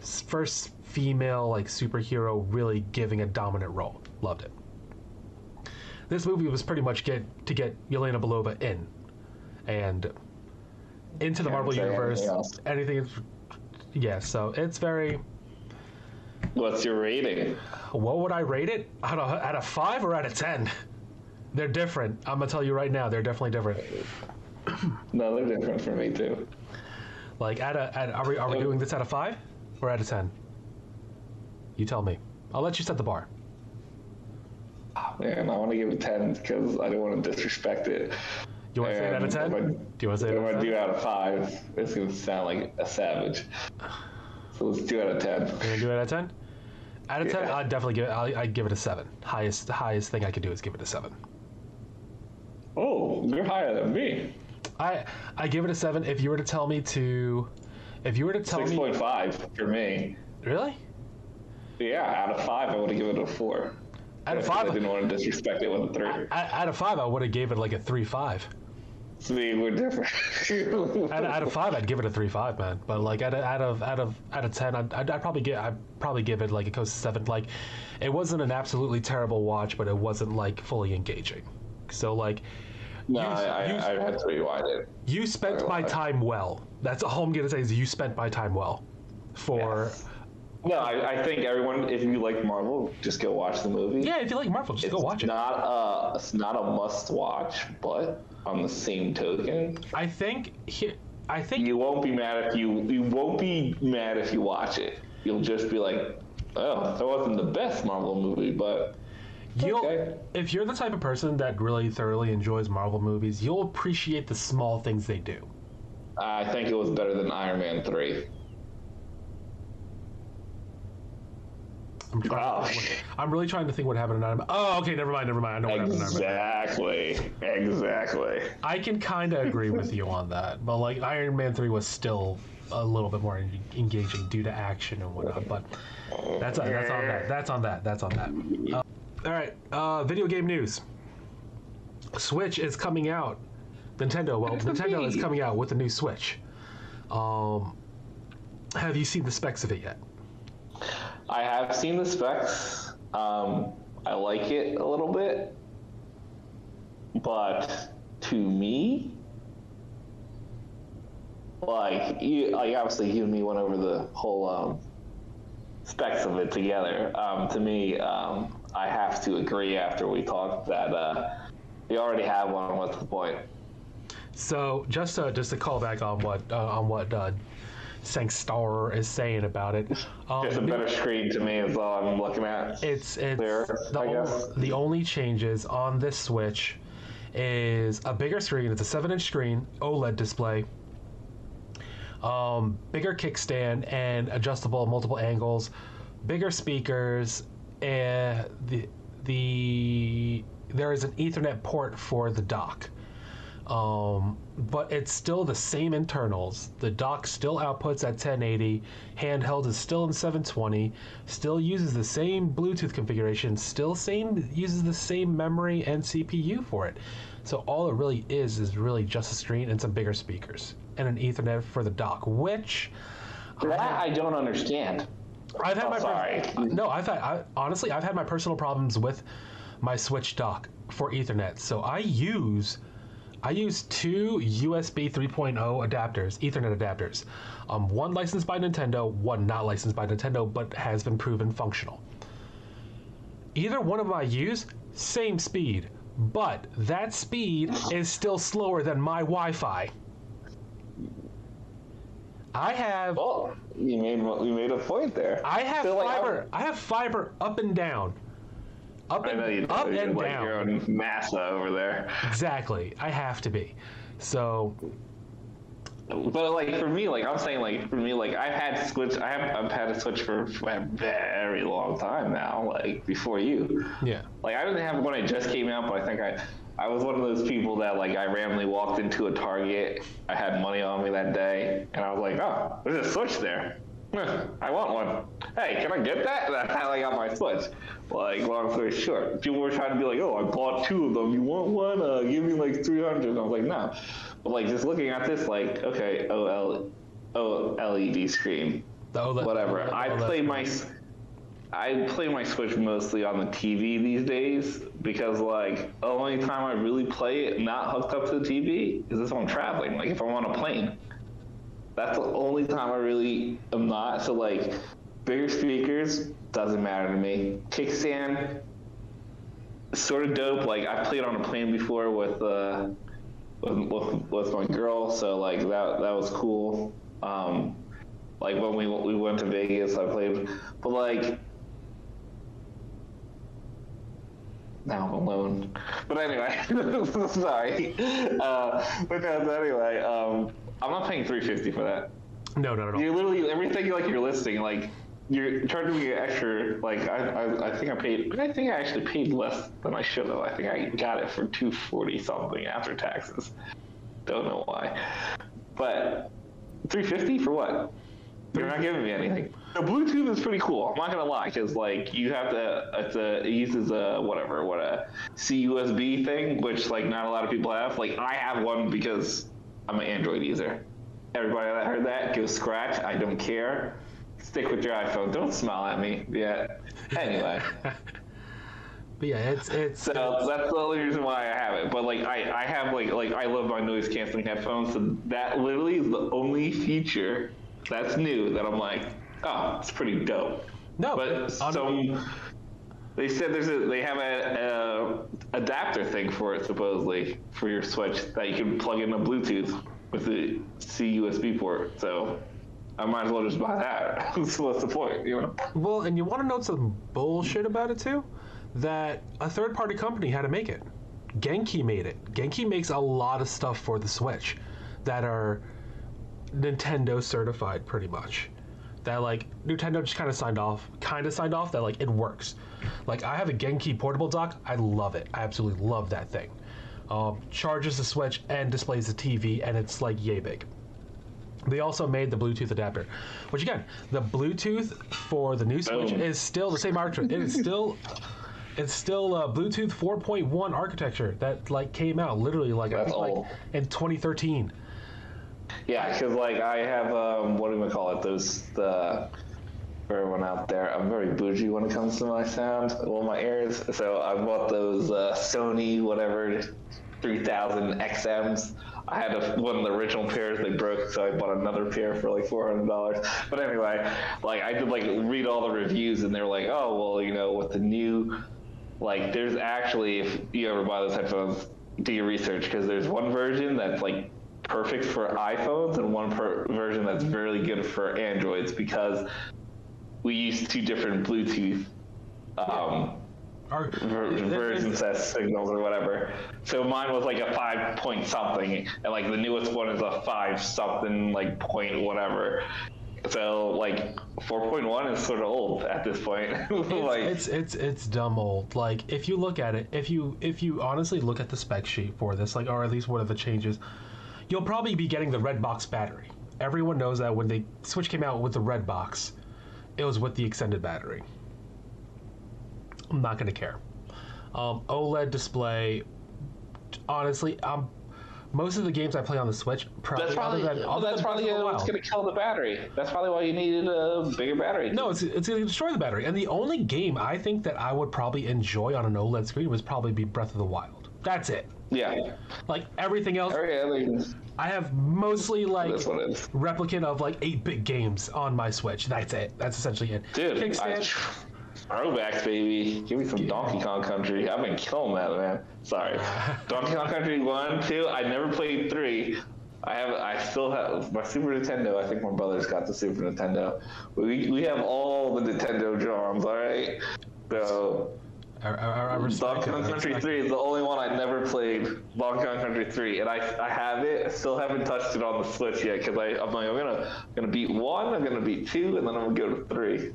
A: first female like superhero really giving a dominant role. Loved it. This movie was pretty much get to get Yelena Belova in, and into the
B: Can't
A: Marvel universe.
B: anything else.
A: Anything yeah. So it's very.
B: What's your rating?
A: What would I rate it? Out of out of five or out of ten? They're different. I'm gonna tell you right now. They're definitely different.
B: No, they're different for me too.
A: Like at a, at, are we are we oh. doing this out of five or out of ten? You tell me. I'll let you set the bar.
B: Ah, man, I want to give it ten because I don't want to disrespect it.
A: You want to say it out of ten?
B: I-
A: Do you want to say it out
B: I
A: of
B: do
A: ten?
B: out of five, it's gonna sound like a savage. So let's do out of ten.
A: You gonna do it out of ten? Out of
B: Yeah.
A: I'd definitely give it. I'd, I'd give it a seven. Highest the highest thing I could do is give it a seven.
B: Oh, you're higher than me.
A: I I give it a seven. If you were to tell me to, if you were to tell
B: Six
A: me,
B: point five for me.
A: really,
B: Yeah, out of five, I would have given it a four.
A: Out of
B: five, I didn't want to disrespect it with a three.
A: out, of five, I would have gave it like a three five.
B: See, we're different.
A: Out, out of five, I'd give it a three five, man. But like out of out of out of out of ten, I'd, I'd, I'd probably get I'd probably give it like a close to seven. Like, it wasn't an absolutely terrible watch, but it wasn't like fully engaging. So like,
B: no,
A: You-
B: I, I,
A: you-
B: I had to rewind it.
A: you spent my time well. That's all I'm gonna say is you spent my time well. For
B: Yes. No, I, I think everyone, if you like Marvel, just go watch the movie.
A: yeah, if you like Marvel, just
B: it's
A: go watch it.
B: Not a, it's not a must watch, but on the same token,
A: I think here, I think
B: you won't be mad if you you won't be mad if you watch it. You'll just be like, oh, that wasn't the best Marvel movie, but
A: You'll,
B: Okay.
A: if you're the type of person that really thoroughly enjoys Marvel movies, you'll appreciate the small things they do.
B: I think it was better than Iron Man three.
A: I'm trying.
B: Oh.
A: To think what, I'm really trying to think what happened in Iron Oh, okay, never mind, never mind. I know what happened in Iron Man.
B: Exactly. Exactly.
A: I can kind of agree with you on that, but like Iron Man three was still a little bit more engaging due to action and whatnot. But that's that's on that. That's on that. That's on that. Uh, all right, uh, video game news. Switch is coming out. Nintendo, well, Nintendo is coming out with a new Switch. Um, have you seen the specs of it yet?
B: I have seen the specs. Um, I like it a little bit, but to me, like you, like obviously you and me went over the whole um, specs of it together. Um, to me, um, I have to agree after we talked that uh, you already have one. What's the point?
A: So just to, just to call back on what uh, on what uh, Sankstar is saying about it. Um,
B: Just a better screen to me is all I'm looking at.
A: It's it's
B: Clear,
A: the,
B: I
A: ol-
B: guess.
A: the only changes on this Switch is a bigger screen. It's a seven-inch screen, OLED display, um, bigger kickstand and adjustable multiple angles, bigger speakers, and the the there is an Ethernet port for the dock. Um, but it's still the same internals. The dock still outputs at 1080. Handheld is still in 720. Still uses the same Bluetooth configuration. Still same uses the same memory and CPU for it. So all it really is is really just a screen and some bigger speakers and an Ethernet for the dock, which
B: That I don't understand.
A: I've had
B: Oh,
A: my
B: sorry.
A: no. I've had I, honestly I've had my personal problems with my Switch dock for Ethernet. So I use I use two USB 3.0 adapters, Ethernet adapters. Um, one licensed by Nintendo, one not licensed by Nintendo, but has been proven functional. Either one of them I use, same speed, but that speed is still slower than my Wi-Fi. I have
B: Well, you made you made a point there.
A: I have
B: So, like,
A: fiber. I have fiber up and down. Up
B: I
A: and
B: know you
A: up
B: do. You're
A: and
B: like
A: down.
B: your own NASA over there.
A: Exactly. I have to be. So
B: But like for me, like I'm saying, like for me, like I've had switch. I have I've had a switch for, for a very long time now. Like before you.
A: yeah.
B: Like I didn't have one. I just came out, but I think I I was one of those people that like I randomly walked into a Target. I had money on me that day, and I was like, oh, there's a Switch there. I want one. Hey, can I get that? That's how I got my Switch. Like, long story short, people were trying to be like, oh, I bought two of them. You want one? Uh, give me like 300. And I was like, no. But like, just looking at this, like, okay, OL, OLED screen
A: OLED,
B: whatever.
A: OLED
B: I play my I play my Switch mostly on the TV these days because like the only time I really play it not hooked up to the TV is if I'm traveling, like if I'm on a plane. That's the only time I really am not. So like bigger speakers doesn't matter to me. Kickstand sort of dope. Like I played on a plane before with uh with, with, my girl, so like that that was cool. Um, like when we we went to Vegas, I played, but like now I'm alone. But anyway, sorry. Uh, but no, anyway, um, I'm not paying 350 for that.
A: No, no, no, no.
B: You literally everything like you're listing, like you're charging me extra. Like I, I, I think I paid. I think I actually paid less than I should have. I think I got it for 240 something after taxes. Don't know why, but 350 for what? You're not giving me anything. The Bluetooth is pretty cool. I'm not gonna lie, because like you have to, it's a, it uses a whatever, what a CUSB thing, which like not a lot of people have. Like I have one because I'm an Android user. Everybody that heard that, go scratch. I don't care. Stick with your iPhone. Don't smile at me. Yeah. Anyway,
A: But yeah, it's it's
B: so that's the only reason why I have it. But like I, I have like like I love my noise canceling headphones. So that literally is the only feature that's new that I'm like, oh, it's pretty dope.
A: no.
B: But some they said there's a they have a, a adapter thing for it supposedly for your Switch that you can plug in a Bluetooth with the C USB port. So I might as well just buy that. so what's the point? You know?
A: well, and you want to know some bullshit about it too? That a third-party company had to make it. Genki made it. Genki makes a lot of stuff for the Switch that are Nintendo certified, pretty much. That like Nintendo just kind of signed off, kind of signed off that like it works. Like I have a Genki portable dock. I love it. I absolutely love that thing. Um, charges the Switch and displays the TV, and it's like yay big. They also made the Bluetooth adapter, which again, the Bluetooth for the new Switch
B: Boom.
A: is still the same architecture. it is still, it's still uh, Bluetooth 4.1 architecture that like came out literally like I
B: That's
A: think like in 2013.
B: Yeah, because like I have um, what do we call it? Those the for everyone out there. I'm very bougie when it comes to my sound. Well, my ears. So I bought those uh, Sony whatever 3000 XMs. I had a, one of the original pairs. They broke, so I bought another pair for like four hundred dollars. But anyway, like I did like read all the reviews, and they're like, oh well, you know, with the new like there's actually if you ever buy those headphones do your research because there's one version that's like perfect for iphones and one per- version that's really good for androids because we use two different bluetooth um,
A: Ar-
B: ver- versions as signals or whatever. So mine was like a five point something and like the newest one is a five something like point whatever. So like 4.1 is sort of old at this point. Like
A: it's it's it's dumb old. Like if you look at it, if you if you honestly look at the spec sheet for this, like or at least what are the changes, you'll probably be getting the red box battery. Everyone knows that when the Switch came out with the red box, it was with the extended battery. I'm not gonna care. Um, OLED display. Honestly, um, most of the games I play on the Switch, probably,
B: That's probably
A: than, other
B: that's probably what's going to kill the battery. That's probably why you needed a bigger battery.
A: No, it's, it's going to destroy the battery. And the only game I think that I would probably enjoy on an OLED screen would probably be Breath of the Wild. That's it.
B: Yeah.
A: Like everything else,
B: Okay, I mean,
A: I have mostly like
B: that's what it is.
A: replicant of like 8 bit games on my Switch. That's it. That's essentially it.
B: Dude, I,
A: Kickstand,
B: throwbacks, baby. Give me some Donkey Kong Country. I've been killing that, man. Sorry. Donkey Kong Country 1, 2. I never played 3. I have, I still have my Super Nintendo. I think my brother's got the Super Nintendo. We, we have all the Nintendo drums, alright? So,
A: I, I, I respect
B: Donkey. Kong Country
A: respect
B: 3 is the only one I never played. Donkey Kong Country 3, and I, I have it. I still haven't touched it on the Switch yet because I'm like I'm gonna I'm gonna beat one, I'm gonna beat two, and then I'm gonna go to three.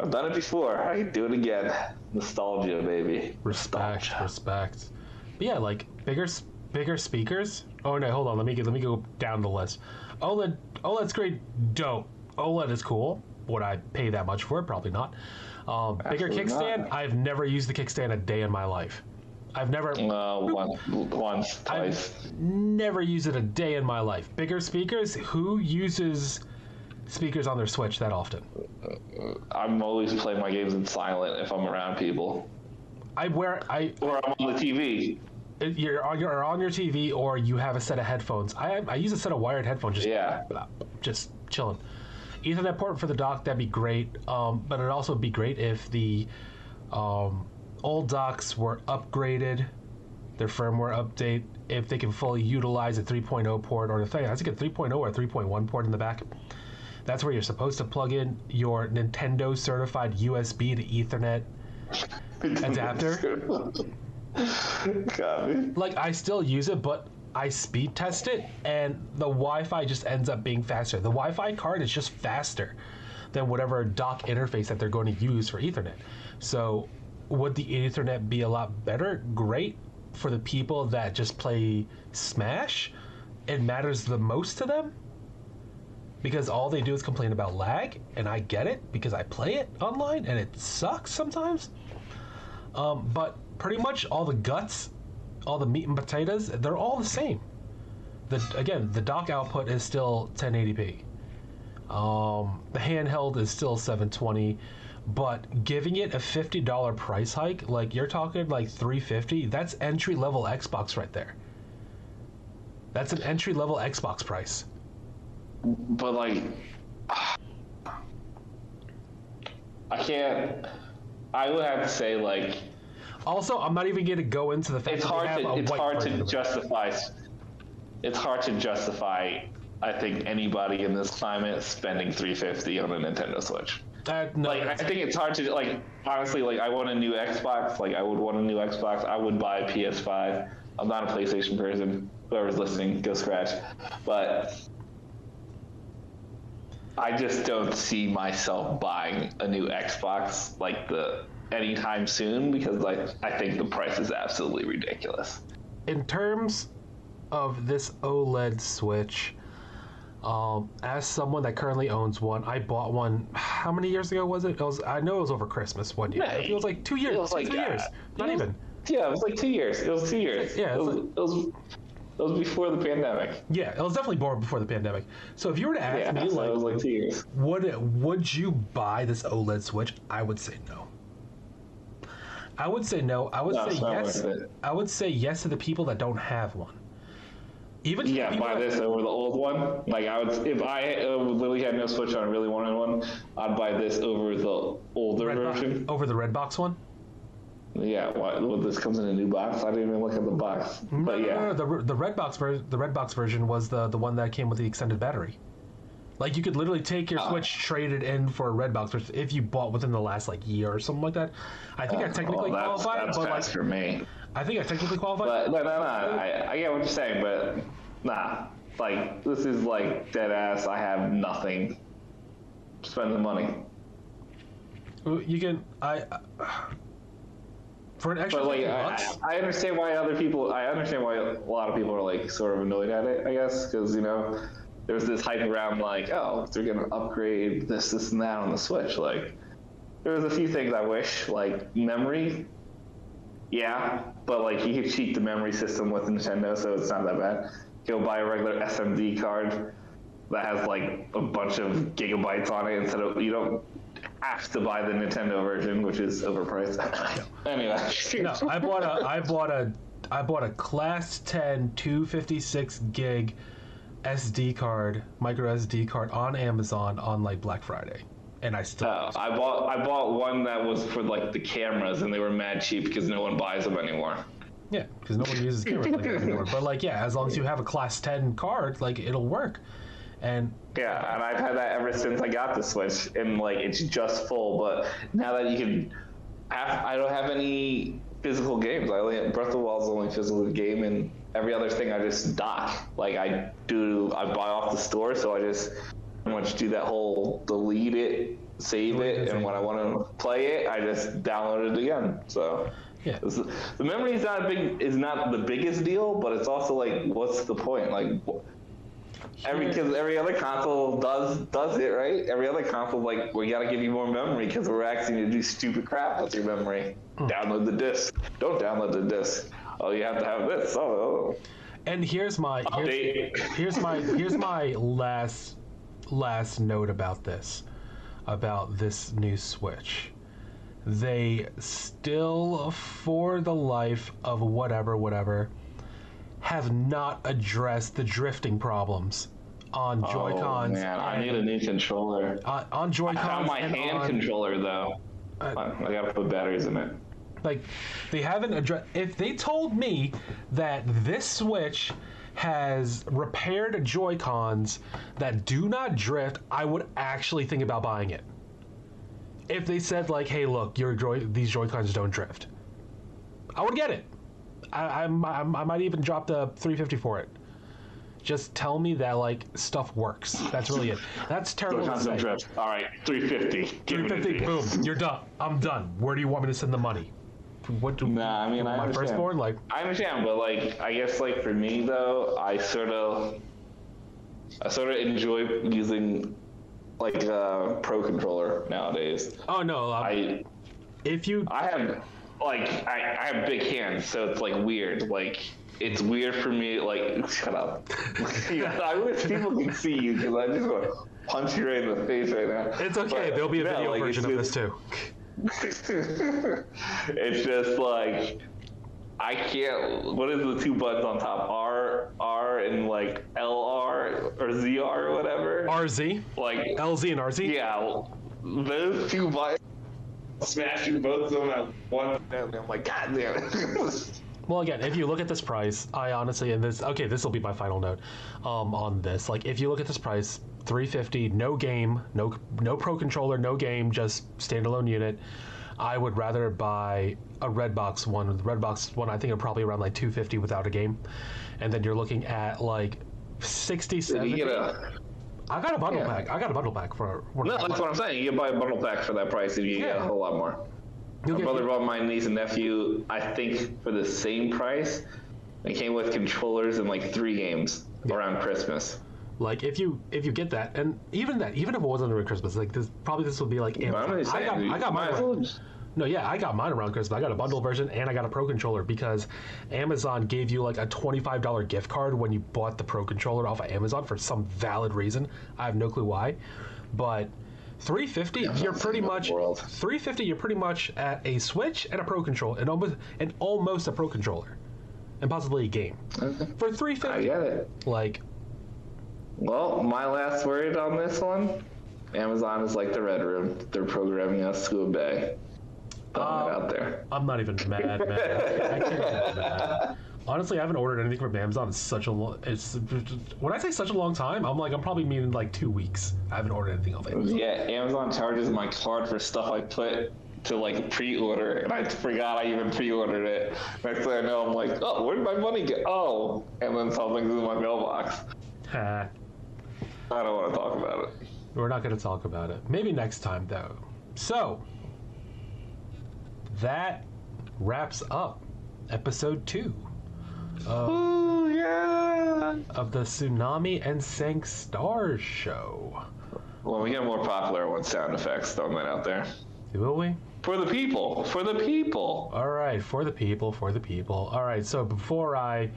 B: I've done it before. I can do it again. Nostalgia, baby.
A: Respect,
B: Nostalgia.
A: respect. But yeah, like bigger, bigger speakers. Oh no, hold on. Let me get, let me go down the list. OLED, OLED's great, dope. OLED is cool. Would I pay that much for it? Probably not. Um, bigger kickstand.
B: not.
A: I've never used the kickstand a day in my life. I've never,
B: Uh, one, once, twice.
A: I've never used it a day in my life. Bigger speakers. Who uses speakers on their Switch that often?
B: I'm always playing my games in silent if I'm around people,
A: I wear I
B: or I'm on the TV.
A: you're on your on your TV or you have a set of headphones. I I use a set of wired headphones just
B: Yeah.
A: just chilling. Ethernet port for the dock that'd be great, um, but it'd also be great if the um, old docks were upgraded, their firmware update, if they can fully utilize a 3.0 port or the thing. I think a 3.0 or a 3.1 port in the back. That's where you're supposed to plug in your Nintendo certified USB to Ethernet adapter. Like I still use it, but I speed test it, and the Wi-Fi just ends up being faster. The Wi-Fi card is just faster than whatever dock interface that they're going to use for Ethernet. So, would the Ethernet be a lot better? Great for the people that just play Smash. It matters the most to them because all they do is complain about lag, and I get it because I play it online and it sucks sometimes. Um, but pretty much all the guts, all the meat and potatoes, they're all the same. The again, the dock output is still 1080p. Um, the handheld is still 720, but giving it a $50 price hike, like you're talking like 350, that's entry level Xbox right there. That's an entry level Xbox price.
B: But like, I can't. I would have to say like
A: Also, I'm not even going to go into the fact
B: it's
A: that
B: hard to it's hard to justify. It's hard to justify. I think anybody in this climate spending 350 on a Nintendo Switch.
A: That- no,
B: Like I think it's hard to like honestly like I want a new Xbox. Like I would want a new Xbox. I would buy a PS5. I'm not a PlayStation person. Whoever's listening, go scratch. But I just don't see myself buying a new Xbox like the anytime soon because like I think the price is absolutely ridiculous.
A: In terms of this OLED Switch, um, as someone that currently owns one, I bought one. How many years ago was it? it was, I know it was over Christmas one year. It was like two years,
B: it was
A: two,
B: like that.
A: years, not
B: was-
A: even.
B: Yeah, it was like two years. It was two years.
A: Yeah,
B: it was,
A: like-
B: it was, it was before the pandemic.
A: Yeah, it was definitely born before the pandemic. So if you were to ask
B: Yeah,
A: me,
B: so
A: like,
B: it was like two years.
A: would would you buy this OLED Switch? I would say no. I would say no. I would
B: No,
A: say yes. I would say yes to the people that don't have one. Even to
B: Yeah, buy this over the old one. Like I would, if I uh, literally had no Switch and really wanted one, I'd buy this over the older
A: Red box-
B: version.
A: over the red box one.
B: Yeah, what, what, this comes in a new box. I didn't even look at the box,
A: No,
B: but
A: no,
B: yeah.
A: no, no, the the red box ver- the red box version was the the one that came with the extended battery. Like you could literally take your
B: Ah.
A: Switch, trade it in for a red box version if you bought within the last like year or something like that. I think I technically
B: well, that's,
A: qualify,
B: that's
A: but like
B: for me.
A: I think I technically qualify.
B: But no, no, no. I, I get what you're saying, but nah. Like this is like dead ass. I have nothing. Spend the money.
A: You can I for an extra
B: But like,
A: 50
B: I. I understand why other people. I understand why a lot of people are like sort of annoyed at it. I guess because you know there's this hype around like, oh, they're gonna upgrade this, this, and that on the Switch. Like, there was a few things I wish, like memory. Yeah, but like you could cheat the memory system with Nintendo, so it's not that bad. Go buy a regular SMD card that has like a bunch of gigabytes on it instead of you don't have to buy the Nintendo version, which is overpriced. anyway,
A: no, I bought a I bought a I bought a class 10 256 gig SD card, micro SD card on Amazon on like Black Friday. And I still
B: Oh, I bought I bought one that was for like the cameras, and they were mad cheap because no one buys them anymore.
A: Yeah, because no one uses cameras like that anymore. But like, yeah, as long as you have a class ten card, like it'll work. And
B: Yeah, and I've had that ever since I got the Switch, and like it's just full. But now that you can, have, I don't have any physical games. I only Breath of the Wild is the only physical game, and every other thing I just dock. Like I do, I buy off the store, so I just pretty much do that whole delete it, save it,
A: and
B: when. I want to play it, I just download it again. So.
A: yeah,
B: The memory is not a big is not the biggest deal, but it's also like, what's the point? Like, every because every other console does does it right. Every other console like we gotta give you more memory because we're asking you to do stupid crap with your memory. Hmm. Download the disc. Don't download the disc. Oh, you have to have this. Oh, oh.
A: and here's my here's, here's my here's my last last note about this about this new switch they still for the life of whatever whatever have not addressed the drifting problems on
B: Oh,
A: joy-cons
B: man, I need a new controller.
A: on, on
B: I
A: joy-cons
B: found my
A: and
B: hand
A: on-
B: controller though.
A: Uh,
B: I I gotta put batteries in it.
A: Like, they haven't addressed. If they told me that this Switch has repaired Joy Cons that do not drift, I would actually think about buying it. If they said like, "Hey, look, your Joy these Joy Cons don't drift," I would get it. I, I'm, I'm, might even drop the 350 for it. Just tell me that like stuff works. That's really it. That's terrible. to
B: Constant
A: say.
B: drift. All right, 350. Give it a
A: 350, boom, you're done. I'm done. Where do you want me to send the money? What do
B: Nah, I mean, I
A: my
B: understand.
A: firstborn? Like,
B: I understand, but like, I guess like for me though, I sort of, I sort of enjoy using like a pro controller nowadays.
A: oh no, um,
B: I
A: if you
B: I have like I, I have big hands, so it's like weird. Like it's weird for me. Like shut up. I wish people could see you because I just want to punch you right in the face right now.
A: it's okay.
B: But,
A: There'll be a
B: no,
A: video
B: like,
A: version of this too.
B: it's just like I can't. What is the two buttons on top? R R and like LR or ZR or whatever.
A: RZ,
B: like
A: LZ, and RZ.
B: yeah, those two buttons. Smashing both of them at one. And I'm like, God damn it.
A: Well, again, if you look at this price, I honestly, and this, okay, this will be my final note um, on this. Like, if you look at this price, 350, no game, no no pro controller, no game, just standalone unit. I would rather buy a Redbox one. The Redbox one, I think, are probably around like 250 without a game, and then you're looking at like 60, 70.
B: You get a?
A: I got a bundle
B: Yeah.
A: pack. I got a bundle pack for. for
B: No, that's what I'm saying. You buy a bundle pack for that price if you get a whole lot more.
A: You'll
B: My
A: get-
B: brother bought my niece and nephew, I think, for the same price. It came with controllers and like three games around Christmas.
A: Like if you if you get that, and even that, even if it wasn't around Christmas, like this probably this would be like
B: But I'm
A: Amazon. I
B: saying,
A: got I got
B: might
A: mine.
B: As well
A: Around,
B: just-
A: no, yeah, I got mine around Christmas. I got a bundle version and I got a pro controller because Amazon gave you like a twenty five dollar gift card when you bought the pro controller off of Amazon for some valid reason. I have no clue why, but. 350 you're pretty much
B: world.
A: 350 you're pretty much at a switch and a pro controller and almost and almost a pro controller and possibly a game
B: Okay.
A: for
B: I
A: 350
B: get it.
A: like
B: Well, my last word on this one Amazon is like the Red Room. They're programming us to obey. It um, out there.
A: I'm not even mad, man. I can't get mad. Honestly, I haven't ordered anything from Amazon in such a long. It's when I say such a long time, I'm like I'm probably meaning like two weeks. I haven't ordered anything off Amazon.
B: Yeah, Amazon charges my card for stuff I put to like pre-order, and I forgot I even pre-ordered it. Next thing I know, I'm like, oh, where did my money go? Oh, and then something's in my mailbox. I don't want to talk about it.
A: We're not going to talk about it. Maybe next time though. So that wraps up episode two
B: Oh yeah.
A: of the Tsunami and Sank Stars show.
B: Well, we get more popular with sound effects throwing that out there.
A: Will we?
B: For the people. For the people.
A: All right, for the people, for the people. All right, so before I,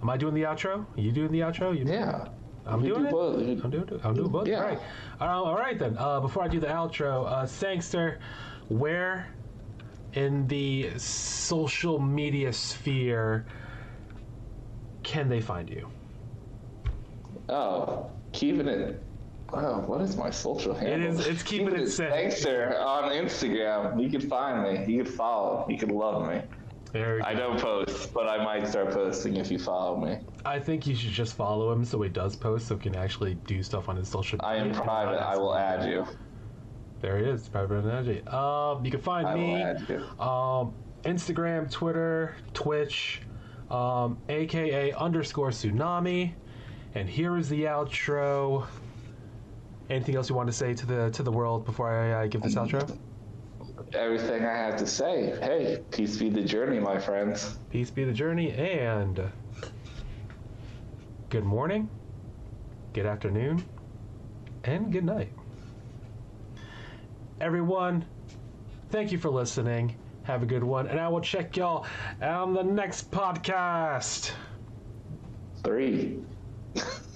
A: am I doing the outro? Are you doing the outro? You
B: Yeah.
A: I'm
B: We
A: doing
B: do
A: it.
B: both.
A: I'm doing it. I'm doing both.
B: Yeah.
A: All right. Uh, all right then. Uh, before I do the outro, uh, Sangster, where in the social media sphere can they find you?
B: Oh, keeping it. Wow, what is my social handle?
A: is- it's keeping it safe.
B: Thanks, sir. On Instagram, you can find me. You can follow. You can love me. I don't post, but I might start posting if you follow me.
A: I think you should just follow him so he does post, so he can actually do stuff on his social. media.
B: I am private. I will add you.
A: There he is, private energy. Um, you can find
B: I
A: me. um, Instagram, Twitter, Twitch, um, aka underscore tsunami. And here is the outro. Anything else you want to say to the to the world before I uh, give this outro?
B: Everything I have to say. Hey, peace be the journey, my friends.
A: Peace be the journey, and good morning, good afternoon, and good night. Everyone, thank you for listening. Have a good one, and I will check y'all on the next podcast.
B: Three.